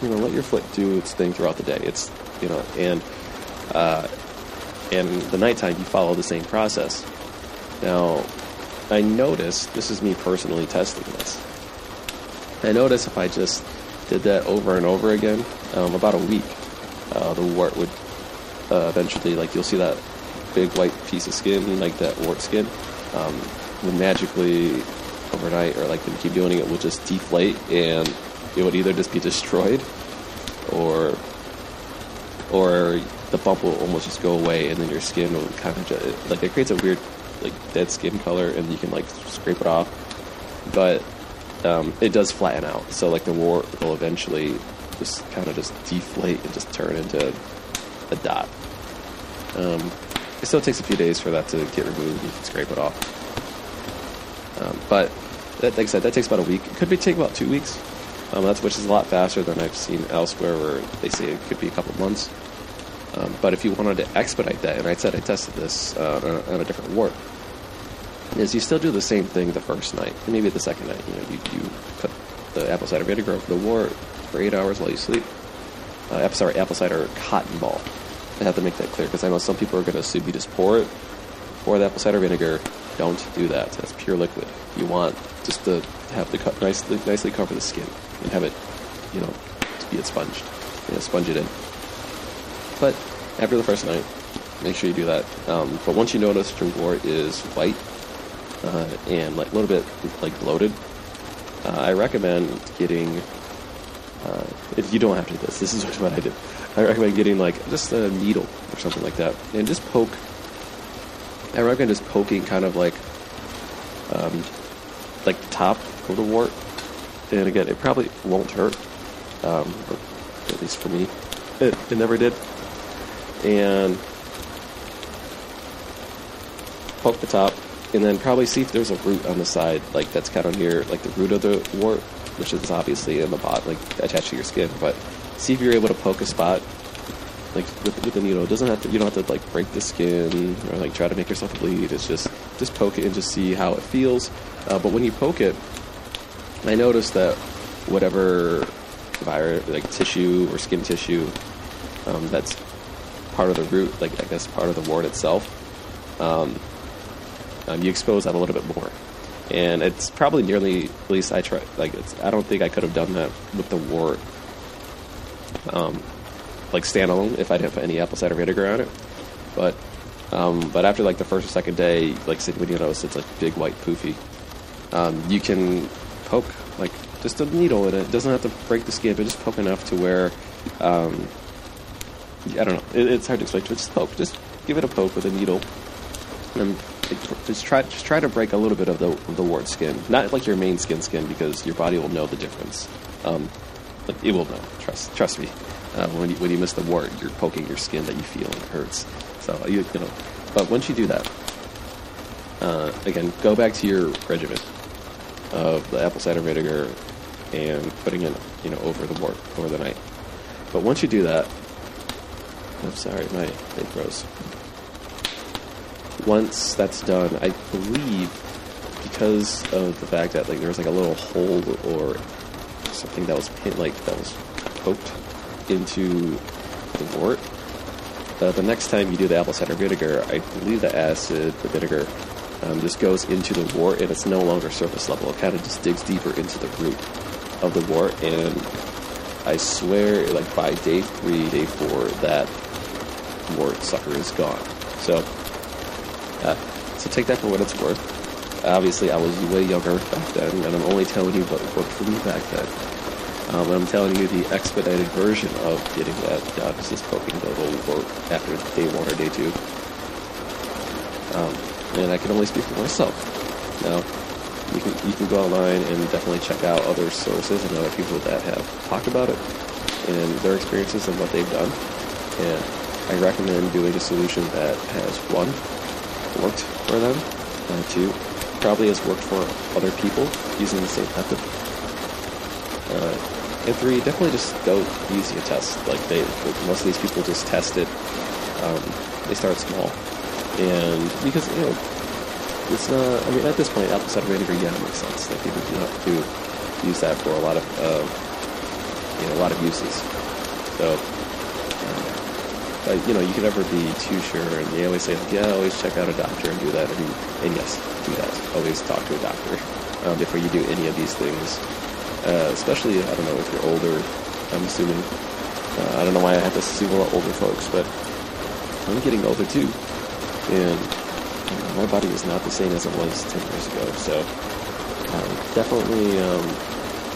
[SPEAKER 1] you know, let your foot do its thing throughout the day. It's, you know, and uh, and the nighttime you follow the same process. Now, I noticed this is me personally testing this. I notice if I just did that over and over again, um, about a week, uh, the wart would uh, eventually, like, you'll see that big white piece of skin, like that wart skin, um, would magically overnight, or like when you keep doing it, it will just deflate and it would either just be destroyed, or or the bump will almost just go away, and then your skin will kind of just, like it creates a weird like dead skin color, and you can like scrape it off, but um, it does flatten out. So like the wart will eventually just kind of just deflate and just turn into a dot. Um, it still takes a few days for that to get removed. You can scrape it off. Um, but that, like I said, that takes about a week. It could be take about two weeks. Um, that's which is a lot faster than I've seen elsewhere, where they say it could be a couple months. Um, but if you wanted to expedite that, and I said I tested this uh, on, a, on, a, different wart, is you still do the same thing the first night, maybe the second night. You know, you, you put the apple cider vinegar over the wart for eight hours while you sleep. Uh, apple, sorry, apple cider cotton ball I have to make that clear because I know some people are going to assume you just pour it, pour the apple cider vinegar. Don't do that. That's pure liquid. You want just to have the cut nicely, nicely cover the skin and have it, you know, to be expunged. You know, sponge it in. But after the first night, make sure you do that. Um, but once you notice your wart is white uh, and like a little bit like bloated, uh, I recommend getting. Uh, if you don't have to do this, this is what I did. I recommend getting like just a needle or something like that, and just poke. I recommend just poking kind of like, um, like the top of the wart. And again, it probably won't hurt, um, at least for me, it, it never did. And poke the top, and then probably see if there's a root on the side, like that's kind of near, like the root of the wart, which is obviously in the pot, like attached to your skin, but see if you're able to poke a spot like with, with the needle. It doesn't have to. You don't have to like break the skin or like try to make yourself bleed. It's just just poke it and just see how it feels. Uh, but when you poke it, I noticed that whatever virus, like tissue or skin tissue, um, that's part of the root, like I guess part of the wart itself, um, um, you expose that a little bit more. And it's probably nearly, at least I try, like I don't think I could have done that with the wart, um, like standalone if I didn't put any apple cider vinegar on it. But, um, but after like the first or second day, like when you notice it's like big white poofy, um, you can poke like just a needle in it. It doesn't have to break the skin, but just poke enough to where, um, I don't know. It, it's hard to explain. Just poke. Just give it a poke with a needle, and just try just try to break a little bit of the the wart skin. Not like your main skin skin because your body will know the difference. Um, it will know. Trust trust me. Uh, when you when you miss the wart, you're poking your skin that you feel and it hurts. So you, you know. But once you do that, uh, again, go back to your regimen of the apple cider vinegar and putting it, you know, over the wart over the night. But once you do that, I'm sorry, my thing froze. Once that's done, I believe because of the fact that like there was like a little hole or something that was pin, like that was poked into the wart. Uh, the next time you do the apple cider vinegar, I believe the acid, the vinegar, um, just goes into the wart and it's no longer surface level. It kind of just digs deeper into the root of the wart, and I swear, like by day three, day four, that wart sucker is gone. So, so take that for what it's worth. Obviously, I was way younger back then, and I'm only telling you what worked for me back then. Um, I'm telling you the expedited version of getting that done is just poking the little wart after day one or day two. Um, and I can only speak for myself. Now, you can you can go online and definitely check out other sources and other people that have talked about it and their experiences and what they've done. And I recommend doing a solution that has one worked for them, and two probably has worked for other people using the same method. Uh, and three, definitely just go easy a test. Like they, most of these people just test it. Um, they start small and because you know it's not. I mean, at this point, apple cider vinegar, yeah, makes sense. Like people do have to use that for a lot of uh, you know a lot of uses. So, but you know, you can never be too sure. And they always say, like, yeah, always check out a doctor and do that. And, and yes, do that. Always talk to a doctor um, before you do any of these things. Uh, especially, I don't know if you're older. I'm assuming. Uh, I don't know why I have to assume a lot older folks, but I'm getting older too and you know, my body is not the same as it was 10 years ago. So um, definitely um,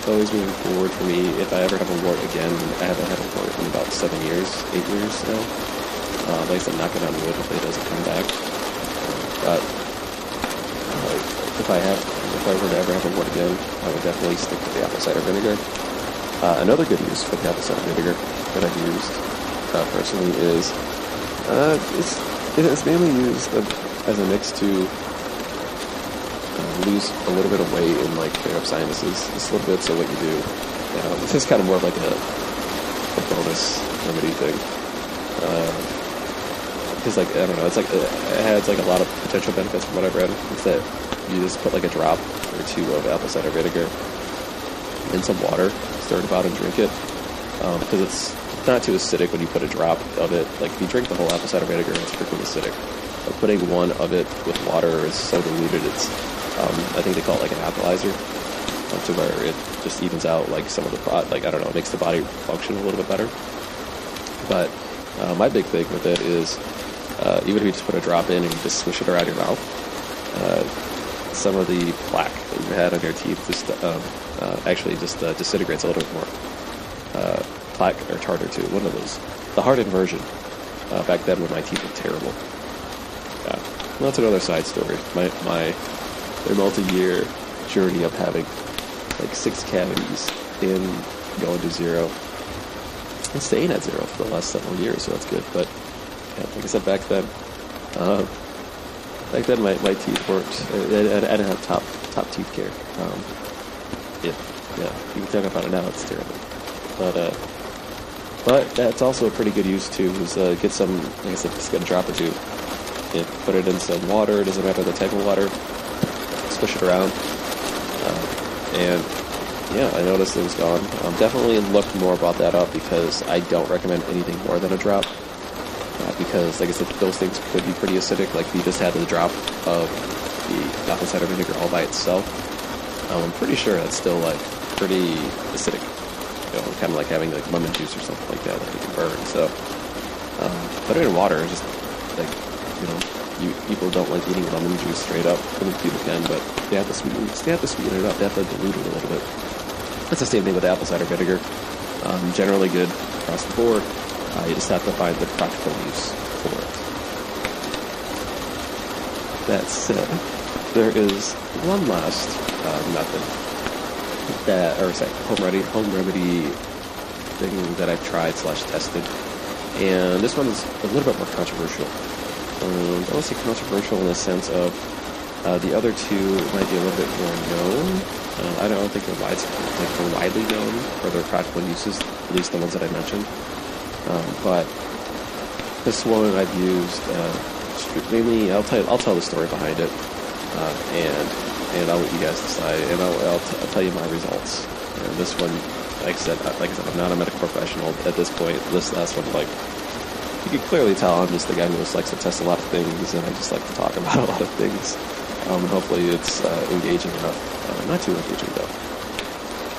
[SPEAKER 1] always moving forward for me. If I ever have a wart again, I haven't had a wart in about seven years, eight years now. Uh, like I said, knocking on wood, hopefully it doesn't come back. But uh, if I have, if I were to ever have a wart again, I would definitely stick with the apple cider vinegar. Uh, another good use for the apple cider vinegar that I've used uh, personally is uh, it's it's mainly used as a mix to lose a little bit of weight and like clear up sinuses just a little bit. So what you do, um, this is kind of more of like a, a bonus remedy thing. Because uh, like I don't know, it's like it has like a lot of potential benefits from what I've read. It's that you just put like a drop or two of apple cider vinegar in some water, stir it about and drink it because um, it's not too acidic when you put a drop of it. Like if you drink the whole apple cider vinegar, it's freaking acidic. But putting one of it with water is so diluted. It's um, I think they call it like an alkalizer, uh, to where it just evens out like some of the pro- like I don't know, makes the body function a little bit better. But uh, my big thing with it is uh, even if you just put a drop in and you just swish it around your mouth, uh, some of the plaque that you had on your teeth just um, uh, actually just uh, disintegrates a little bit more plaque or tartar too, one of those. The hardened version. Uh, back then when my teeth were terrible. Yeah. Well, that's another side story. My my their multi-year journey of having like six cavities in going to zero and staying at zero for the last several years, so that's good. But yeah, like I said back then, uh, back then my, my teeth worked. I, I, I, didn't have top top teeth care. Um, yeah, yeah. You can talk about it now; it's terrible. But uh, but that's also a pretty good use too. Is uh, get some, like I said, just get a drop or two. put it in some water. It doesn't matter the type of water. Swish it around. and yeah, I noticed it was gone. Um, definitely look more about that up because I don't recommend anything more than a drop. Uh, because, like I said, those things could be pretty acidic. Like we just had the drop of the apple cider vinegar all by itself. Um, I'm pretty sure that's still like pretty acidic. You know, kind of like having like lemon juice or something like that that you can burn. So, um, put it in water. Just like you know, you, people don't like eating lemon juice straight up. I mean, people can, but they have to sweeten. They have to sweeten it up. They have to dilute it a little bit. That's the same thing with apple cider vinegar. Um, generally good across the board. Uh, you just have to find the practical use for it. That said, there is one last uh, method that, or sorry, home remedy, home remedy thing that I've tried slash tested, and this one is a little bit more controversial. Um, I would say controversial in the sense of uh, the other two might be a little bit more known. Uh, I don't think they're, wide, like they're widely known for their practical uses, at least the ones that I mentioned. Um, but this one I've used uh, mainly. I'll tell I'll tell the story behind it, uh, and and I'll let you guys decide, and I'll I'll, t- I'll tell you my results. And this one, like I said, like I said, I'm not a medical professional at this point. This last one, like you can clearly tell I'm just the guy who just likes to test a lot of things, and I just like to talk about a lot of things. Um, and hopefully it's uh, engaging enough. Uh, not too engaging though.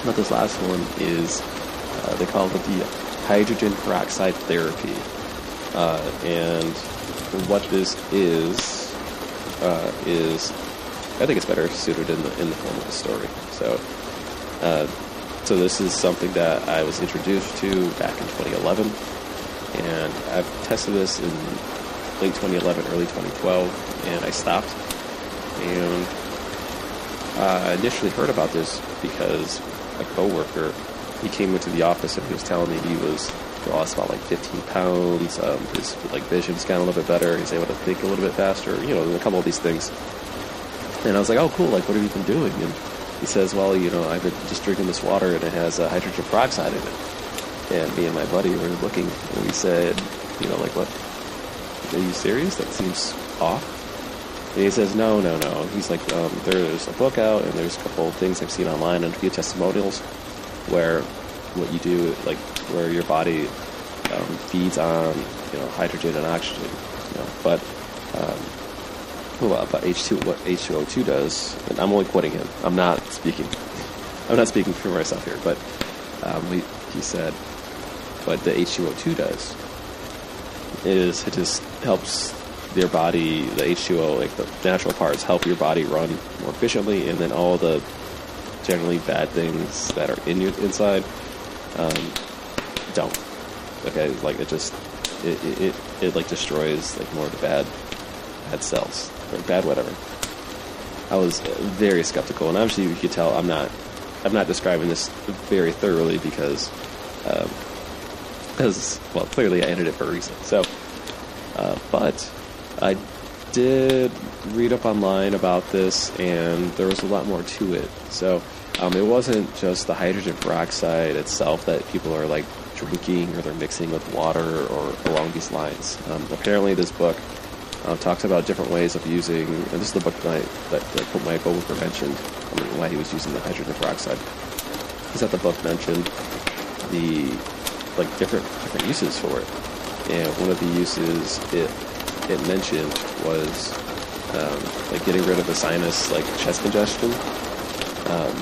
[SPEAKER 1] But this last one is, uh, they call it the hydrogen peroxide therapy. Uh, and what this is, uh, is, I think it's better suited in the, in the form of a story. So, uh, so this is something that I was introduced to back in 2011 and I've tested this in late 2011, early 2012, and I stopped. And I initially heard about this because a coworker, he came into the office and he was telling me he was lost about like 15 pounds. Um, his like vision's gotten a little bit better. He's able to think a little bit faster. You know, a couple of these things. And I was like, oh, cool. Like, what have you been doing? And he says, well, you know, I've been just drinking this water and it has uh, hydrogen peroxide in it. And me and my buddy were looking, and we said, you know, like, what? Are you serious? That seems off. And he says, no, no, no. He's like, um, there's a book out, and there's a couple of things I've seen online and a few testimonials where what you do, like, where your body um, feeds on, you know, hydrogen and oxygen, you know, but um, well, about H2, what H2O2 does, and I'm only quoting him. I'm not speaking. I'm not speaking for myself here, but um, he, he said what the H2O2 does is it just helps your body, the H2O, like the natural parts, help your body run more efficiently, and then all the generally bad things that are in your inside um, don't. Okay, like it just it, it, it, it like destroys like more of the bad bad cells or bad whatever. I was very skeptical, and obviously you could tell I'm not I'm not describing this very thoroughly because um, because well clearly I ended it for a reason. So, uh, but I did read up online about this, and there was a lot more to it. So um, it wasn't just the hydrogen peroxide itself that people are like drinking or they're mixing with water or along these lines. Um, apparently, this book uh, talks about different ways of using. And this is the book that, that, that my coworker mentioned. I mean, why he was using the hydrogen peroxide. Is that the book mentioned the like different different uses for it, and one of the uses it it mentioned was um, like getting rid of the sinus like chest congestion. Um,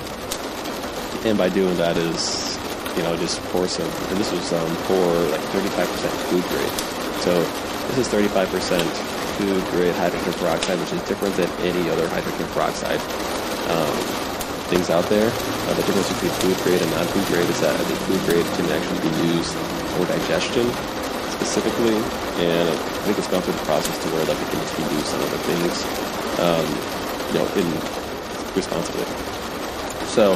[SPEAKER 1] and by doing that is you know just pour some and this was um, for like 35% food grade. So this is 35% food grade hydrogen peroxide, which is different than any other hydrogen peroxide um, things out there. Uh, the difference between food grade and non-food grade is that the food grade can actually be used for digestion specifically, and I think it's gone through the process to where like it can just be used on other things, um, you know, in responsibly. So,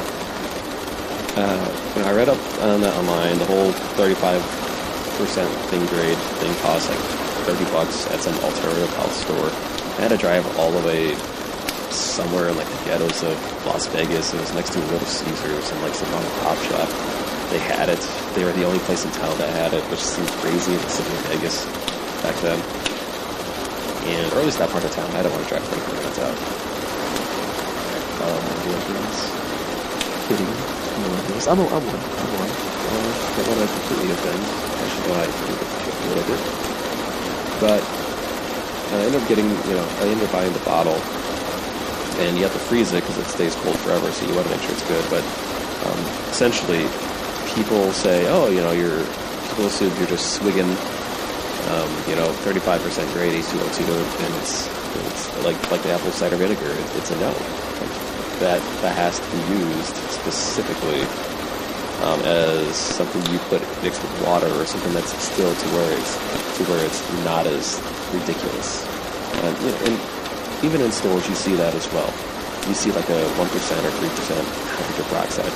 [SPEAKER 1] uh, when I read up on that online, the whole 35% thing grade thing costs like 30 bucks at some alternative health store. I had to drive all the way somewhere in like the ghettos of Las Vegas. It was next to Little Caesars and like some mom and pop shop. They had it. They were the only place in town that had it, which seemed crazy in the city of Vegas back then. And or at least that part of town. I don't want to drive 25 minutes out. Follow my directions. kidding. I'm, I'm one. I'm one. Uh, don't want to completely offend. I should know how to do a little bit. But I ended up getting, you know, I ended up buying the bottle, and you have to freeze it because it stays cold forever, so you want to make sure it's good. But um, essentially, people say, oh, you know, you're people assume you're just swigging, um, you know, 35% grade H2O2, and it's it's like like the apple cider vinegar. It's a no. Like, that that has to be used specifically um, as something you put mixed with water or something that's still to where it's to where it's not as ridiculous. And, and even in stores, you see that as well. You see like a one percent or three percent hydrogen peroxide.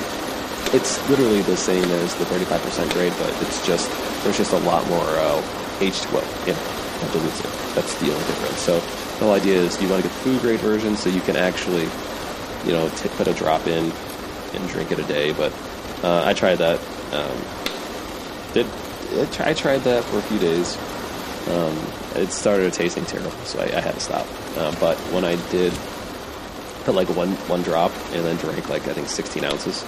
[SPEAKER 1] It's literally the same as the 35% grade, but it's just there's just a lot more uh, H2O in it that dilutes it. That's the only difference. So the whole idea is you want to get the food grade version so you can actually, you know, t- put a drop in and drink it a day. But uh, I tried that. Um, did I tried that for a few days. Um, it started tasting terrible, so I, I had to stop. Uh, but when I did put like one one drop and then drank like I think 16 ounces,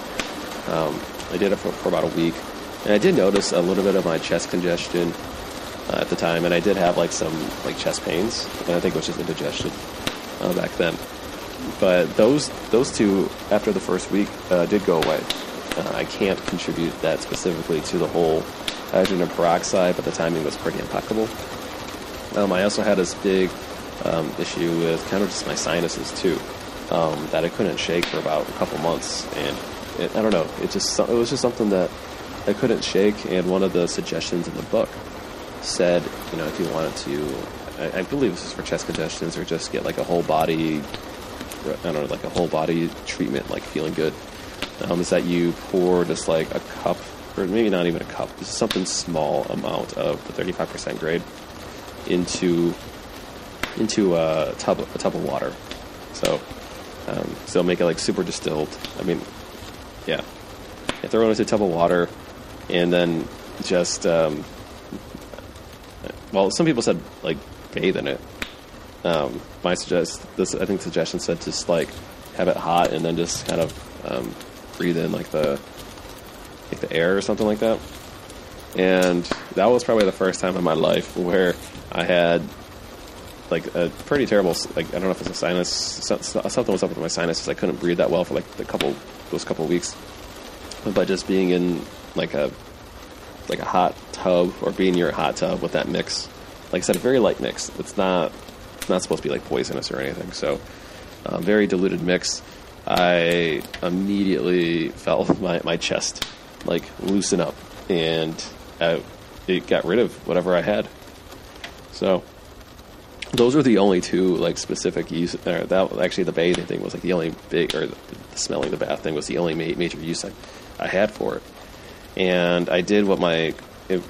[SPEAKER 1] um, I did it for, for, about a week, and I did notice a little bit of my chest congestion uh, at the time, and I did have like some like chest pains, and I think it was just indigestion uh, back then. But those those two after the first week uh, did go away. Uh, I can't contribute that specifically to the whole hydrogen peroxide, but the timing was pretty impeccable. Um, I also had this big um, issue with kind of just my sinuses too, um, that I couldn't shake for about a couple months, and it, I don't know, it just it was just something that I couldn't shake. And one of the suggestions in the book said, you know, if you wanted to, I, I believe this is for chest congestions, or just get like a whole body, I don't know, like a whole body treatment, like feeling good. Um, is that you pour just like a cup, or maybe not even a cup, just something small amount of the 35% grade into into a tub a tub of water. So um, so make it like super distilled. I mean, yeah, throw it into a tub of water, and then just um, well, some people said like bathe in it. Um, my suggest this I think suggestion said just like have it hot and then just kind of um, breathe in like the like the air or something like that. And that was probably the first time in my life where I had like a pretty terrible like I don't know if it's a sinus something was up with my sinuses. I couldn't breathe that well for like the couple those couple weeks. But just being in like a like a hot tub or being near a hot tub with that mix, like I said, a very light mix. It's not it's not supposed to be like poisonous or anything. So um, very diluted mix. I immediately felt my, my chest like loosen up and It got rid of whatever I had. So those are the only two like specific use. Or that actually the bathing thing was like the only big, or the, the smelling the bath thing was the only ma- major use I, I had for it. And I did what my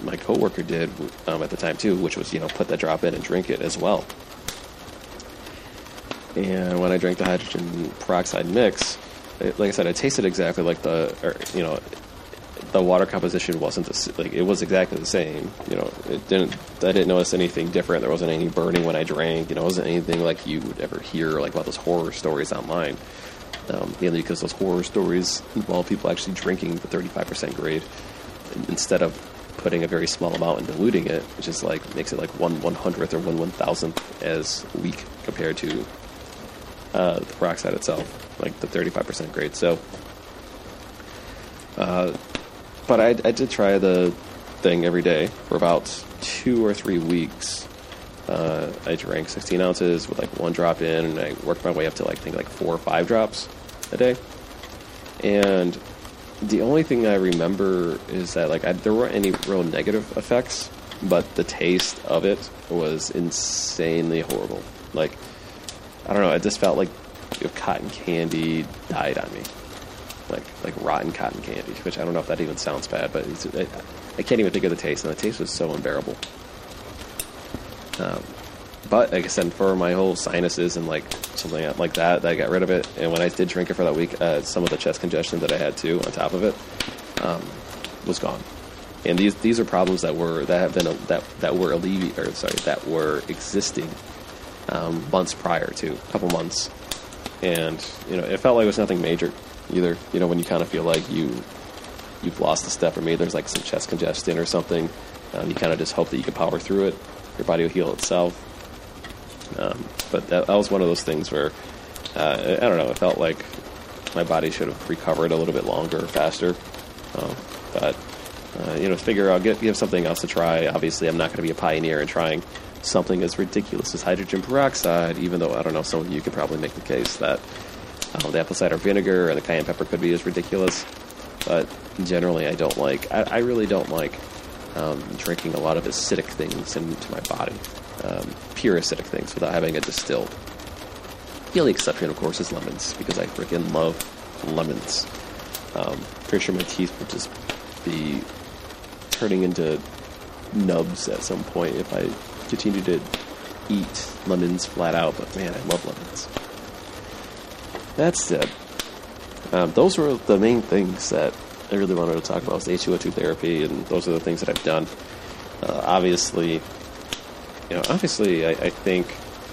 [SPEAKER 1] my coworker did um, at the time too, which was you know put that drop in and drink it as well. And when I drank the hydrogen peroxide mix, it, like I said, it tasted exactly like the, or, you know, the water composition wasn't the, like it was exactly the same. You know, it didn't. I didn't notice anything different. There wasn't any burning when I drank. You know, it wasn't anything like you would ever hear like about those horror stories online. Um, mainly because those horror stories involve people actually drinking the 35% grade instead of putting a very small amount and diluting it, which is like makes it like one one hundredth or one one thousandth as weak compared to uh, the peroxide itself, like the 35% grade. So, uh, but I, I did try the thing every day for about two or three weeks. Uh, I drank 16 ounces with like one drop in, and I worked my way up to like I think like four or five drops a day. And the only thing I remember is that like I, there weren't any real negative effects, but the taste of it was insanely horrible. Like I don't know, it just felt like cotton candy died on me, like like rotten cotton candy. Which I don't know if that even sounds bad, but it, I can't even think of the taste, and the taste was so unbearable. Um, but like I said, for my whole sinuses and like something like that, I got rid of it. And when I did drink it for that week, uh, some of the chest congestion that I had too, on top of it, um, was gone. And these these are problems that were that have been that that were allevi- or sorry that were existing um, months prior to a couple months, and you know it felt like it was nothing major. Either. You know, when you kind of feel like you you've lost a step, or maybe there's like some chest congestion or something. Um, you kind of just hope that you can power through it. Your body will heal itself. Um, but that, that, was one of those things where uh, I don't know. It felt like my body should have recovered a little bit longer, faster. Um, but uh, you know, figure I'll get, give something else a try. Obviously, I'm not going to be a pioneer in trying something as ridiculous as hydrogen peroxide. Even though I don't know, some of you could probably make the case that um, the apple cider vinegar and the cayenne pepper could be as ridiculous. But generally, I don't like. I, I really don't like um, drinking a lot of acidic things into my body, um, pure acidic things, without having it distilled. The only exception, of course, is lemons because I freaking love lemons. Um, pretty sure my teeth would just be turning into nubs at some point if I continue to eat lemons flat out. But man, I love lemons. That's it. Um, those were the main things that I really wanted to talk about was H2O2 therapy, and those are the things that I've done. Uh, obviously, you know, obviously, I, I think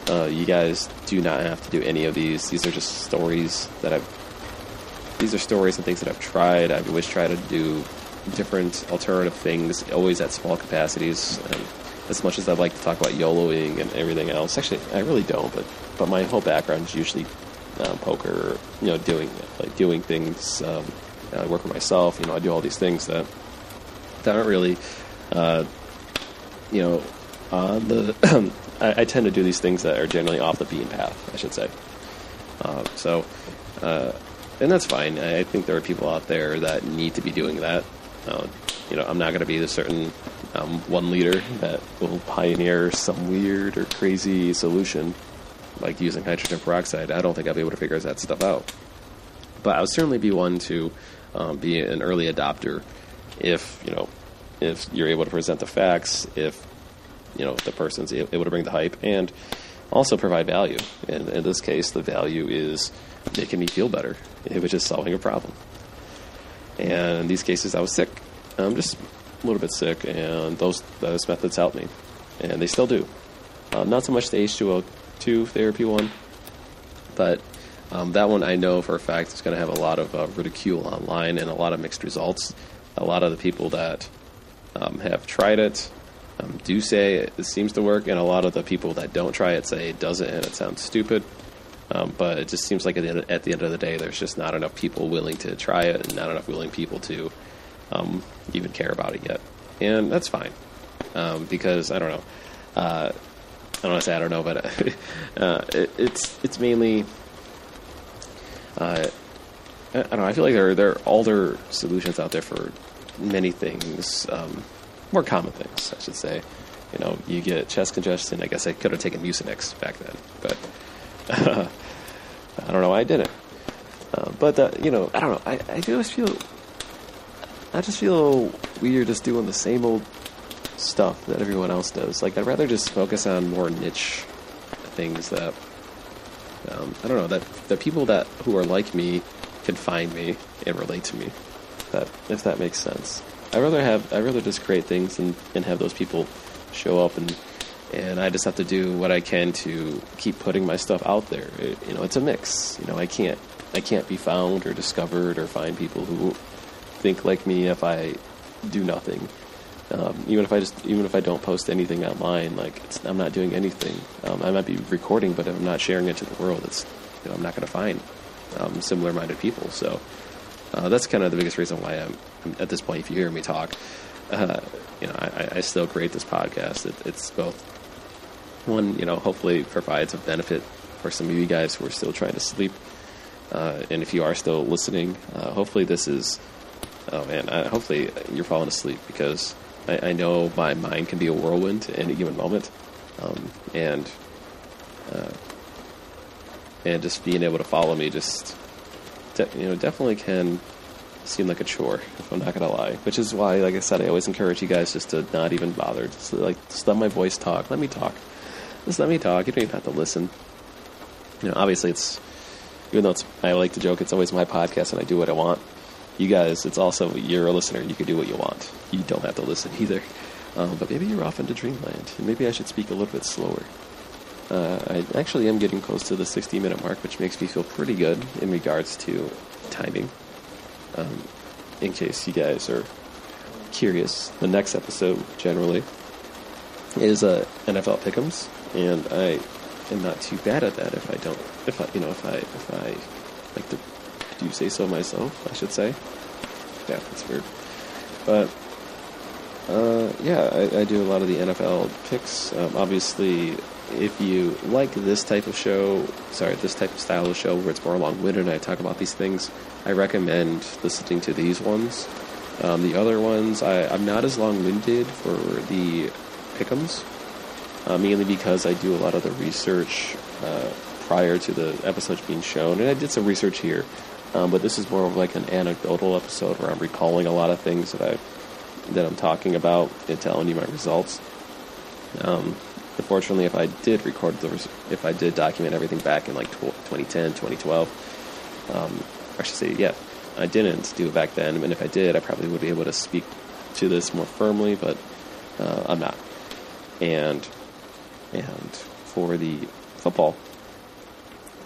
[SPEAKER 1] uh, you guys do not have to do any of these. These are just stories that I've. These are stories and things that I've tried. I've always tried to do different alternative things, always at small capacities. And as much as I'd like to talk about YOLOing and everything else, actually, I really don't. But but my whole background is usually um, poker, you know, doing like doing things. Um, I work for myself. You know, I do all these things that that aren't really, uh, you know, the. I, I, tend to do these things that are generally off the beaten path. I should say. Uh, so, uh, and that's fine. I think there are people out there that need to be doing that. Uh, you know, I'm not going to be the certain um, one leader that will pioneer some weird or crazy solution like using hydrogen peroxide. I don't think I'll be able to figure that stuff out. But I would certainly be one to um, be an early adopter if you know if you're able to present the facts, if you know the person's able to bring the hype, and also provide value. And in this case, the value is making me feel better, which is solving a problem. And in these cases, I was sick. I'm just a little bit sick, and those those methods helped me, and they still do. Um, not so much the H2O2 therapy one, but um, that one I know for a fact is going to have a lot of uh, ridicule online and a lot of mixed results. A lot of the people that um, have tried it um, do say it seems to work, and a lot of the people that don't try it say it doesn't and it sounds stupid. Um, but it just seems like at the, end, at the, end, of the day, there's just not enough people willing to try it, and not enough willing people to um, even care about it yet. And that's fine um, because I don't know. Uh, I don't want to say I don't know, but uh, it, it's it's mainly. Uh, I don't know. I feel like there are, there are older solutions out there for many things, um, more common things, I should say. You know, you get chest congestion. I guess I could have taken Mucinex back then, but I don't know why I didn't. Uh, but uh, you know, I don't know. I, I just feel I just feel weird just doing the same old stuff that everyone else does. Like I'd rather just focus on more niche things that um, I don't know that the people that who are like me can find me and relate to me. That if that makes sense. I rather have I rather just create things and, and have those people show up and and I just have to do what I can to keep putting my stuff out there. It, you know, it's a mix. You know, I can't I can't be found or discovered or find people who think like me if I do nothing. Um, even if I just even if I don't post anything online, like I'm not doing anything. Um, I might be recording, but I'm not sharing it to the world, it's you know, I'm not going to find um, similar-minded people. So uh, that's kind of the biggest reason why I'm, I'm, at this point. If you hear me talk, uh, you know, I, I, still create this podcast. It, it's both one, you know, hopefully provides a benefit for some of you guys who are still trying to sleep. Uh, and if you are still listening, uh, hopefully this is, oh man, I, hopefully you're falling asleep because I, I, know my mind can be a whirlwind at any given moment. Um, and, uh, and just being able to follow me just, de- you know, definitely can seem like a chore, if I'm not gonna lie. Which is why, like I said, I always encourage you guys just to not even bother. Just like, just let my voice talk. Let me talk. Just let me talk. You don't even have to listen. You know, obviously, it's even though it's I like to joke, it's always my podcast and I do what I want. You guys, it's also you're a listener. You can do what you want. You don't have to listen either. Um, but maybe you're off into dreamland. Maybe I should speak a little bit slower. Uh, I actually am getting close to the 60 minute mark, which makes me feel pretty good in regards to timing. Um, in case you guys are curious, the next episode generally is uh, NFL Pick'ems, and I am not too bad at that. If I don't, if I, you know, if I, if I like to do say so myself, I should say. Yeah, that's weird, but uh, yeah, I, I, do a lot of the NFL picks. Um, obviously, if you like this type of show, sorry, this type of style of show where it's more long-winded and I talk about these things, I recommend listening to these ones. Um, the other ones, I, am not as long-winded for the pickums, uh, mainly because I do a lot of the research uh, prior to the episodes being shown, and I did some research here. Um, but this is more of like an anecdotal episode where I'm recalling a lot of things that I that I'm talking about and telling you my results. Um, unfortunately, if I did record the, if I did document everything back in like 2010, 2012, um, I should say, yeah, I didn't do it back then. And if I did, I probably would be able to speak to this more firmly, but uh, I'm not. And and for the football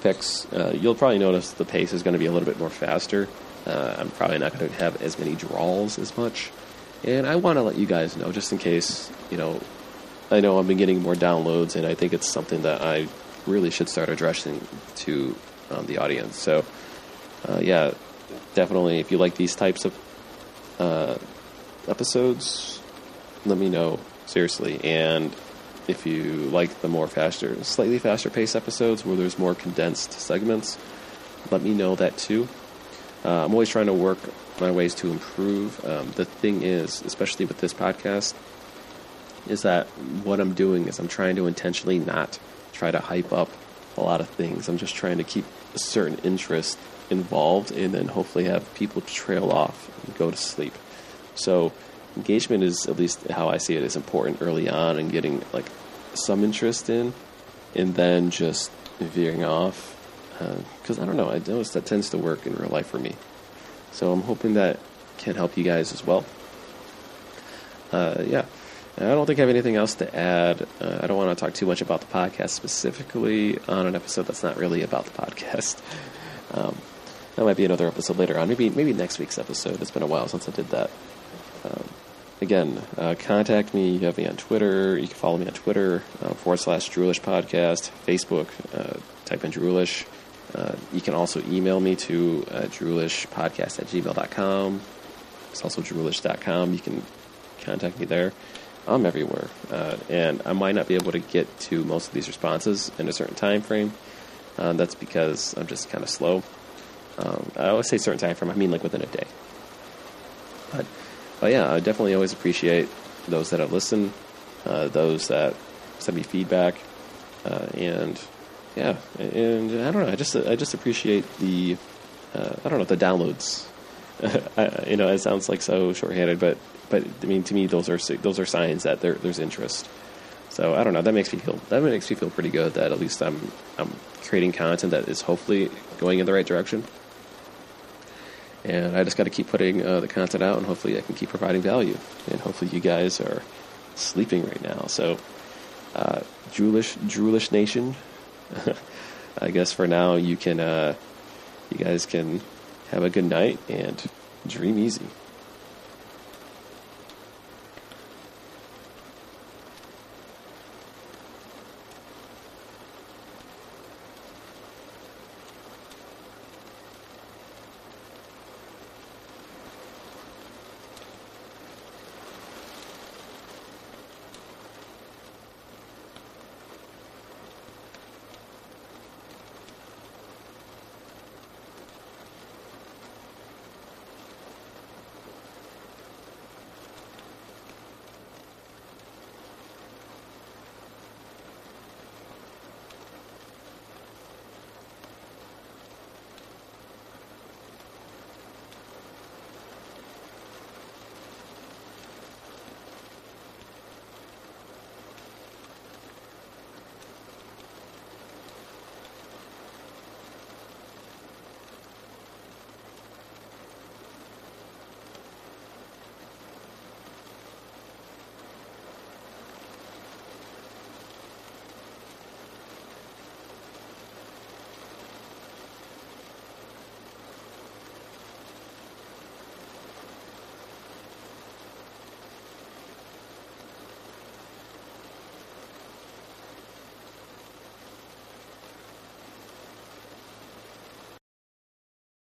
[SPEAKER 1] picks, uh, you'll probably notice the pace is going to be a little bit more faster. Uh, I'm probably not going to have as many draws as much. And I want to let you guys know, just in case, you know, I know I've been getting more downloads, and I think it's something that I really should start addressing to um, the audience. So, uh, yeah, definitely, if you like these types of uh, episodes, let me know, seriously. And if you like the more faster, slightly faster pace episodes where there's more condensed segments, let me know that too. Uh, I'm always trying to work my ways to improve. Um, the thing is, especially with this podcast, is that what I'm doing is I'm trying to intentionally not try to hype up a lot of things. I'm just trying to keep a certain interest involved and then hopefully have people trail off and go to sleep. So engagement is at least how I see it is important early on and getting like some interest in and then just veering off because uh, I don't know I notice that tends to work in real life for me so I'm hoping that can help you guys as well. Uh, yeah. I don't think I have anything else to add. Uh, I don't want to talk too much about the podcast specifically on an episode that's not really about the podcast. Um, that might be another episode later on. Maybe maybe next week's episode. It's been a while since I did that. Um, again, uh, contact me. You have me on Twitter. You can follow me on Twitter uh, forward slash Droolish Podcast. Facebook, uh, type in Droolish. Uh, you can also email me to uh, droolishpodcast at gmail.com. It's also droolish.com. You can contact me there. I'm everywhere. Uh, and I might not be able to get to most of these responses in a certain time frame. Uh, that's because I'm just kind of slow. Um, I always say certain time frame, I mean like within a day. But, but yeah, I definitely always appreciate those that have listened, uh, those that send me feedback, uh, and yeah, and I don't know. I just I just appreciate the uh, I don't know the downloads. I, you know, it sounds like so shorthanded, but but I mean to me those are those are signs that there, there's interest. So I don't know. That makes me feel that makes me feel pretty good that at least I'm I'm creating content that is hopefully going in the right direction. And I just got to keep putting uh, the content out, and hopefully I can keep providing value. And hopefully you guys are sleeping right now. So, uh, Droolish, Nation, I guess for now you can, uh, you guys can have a good night and dream easy.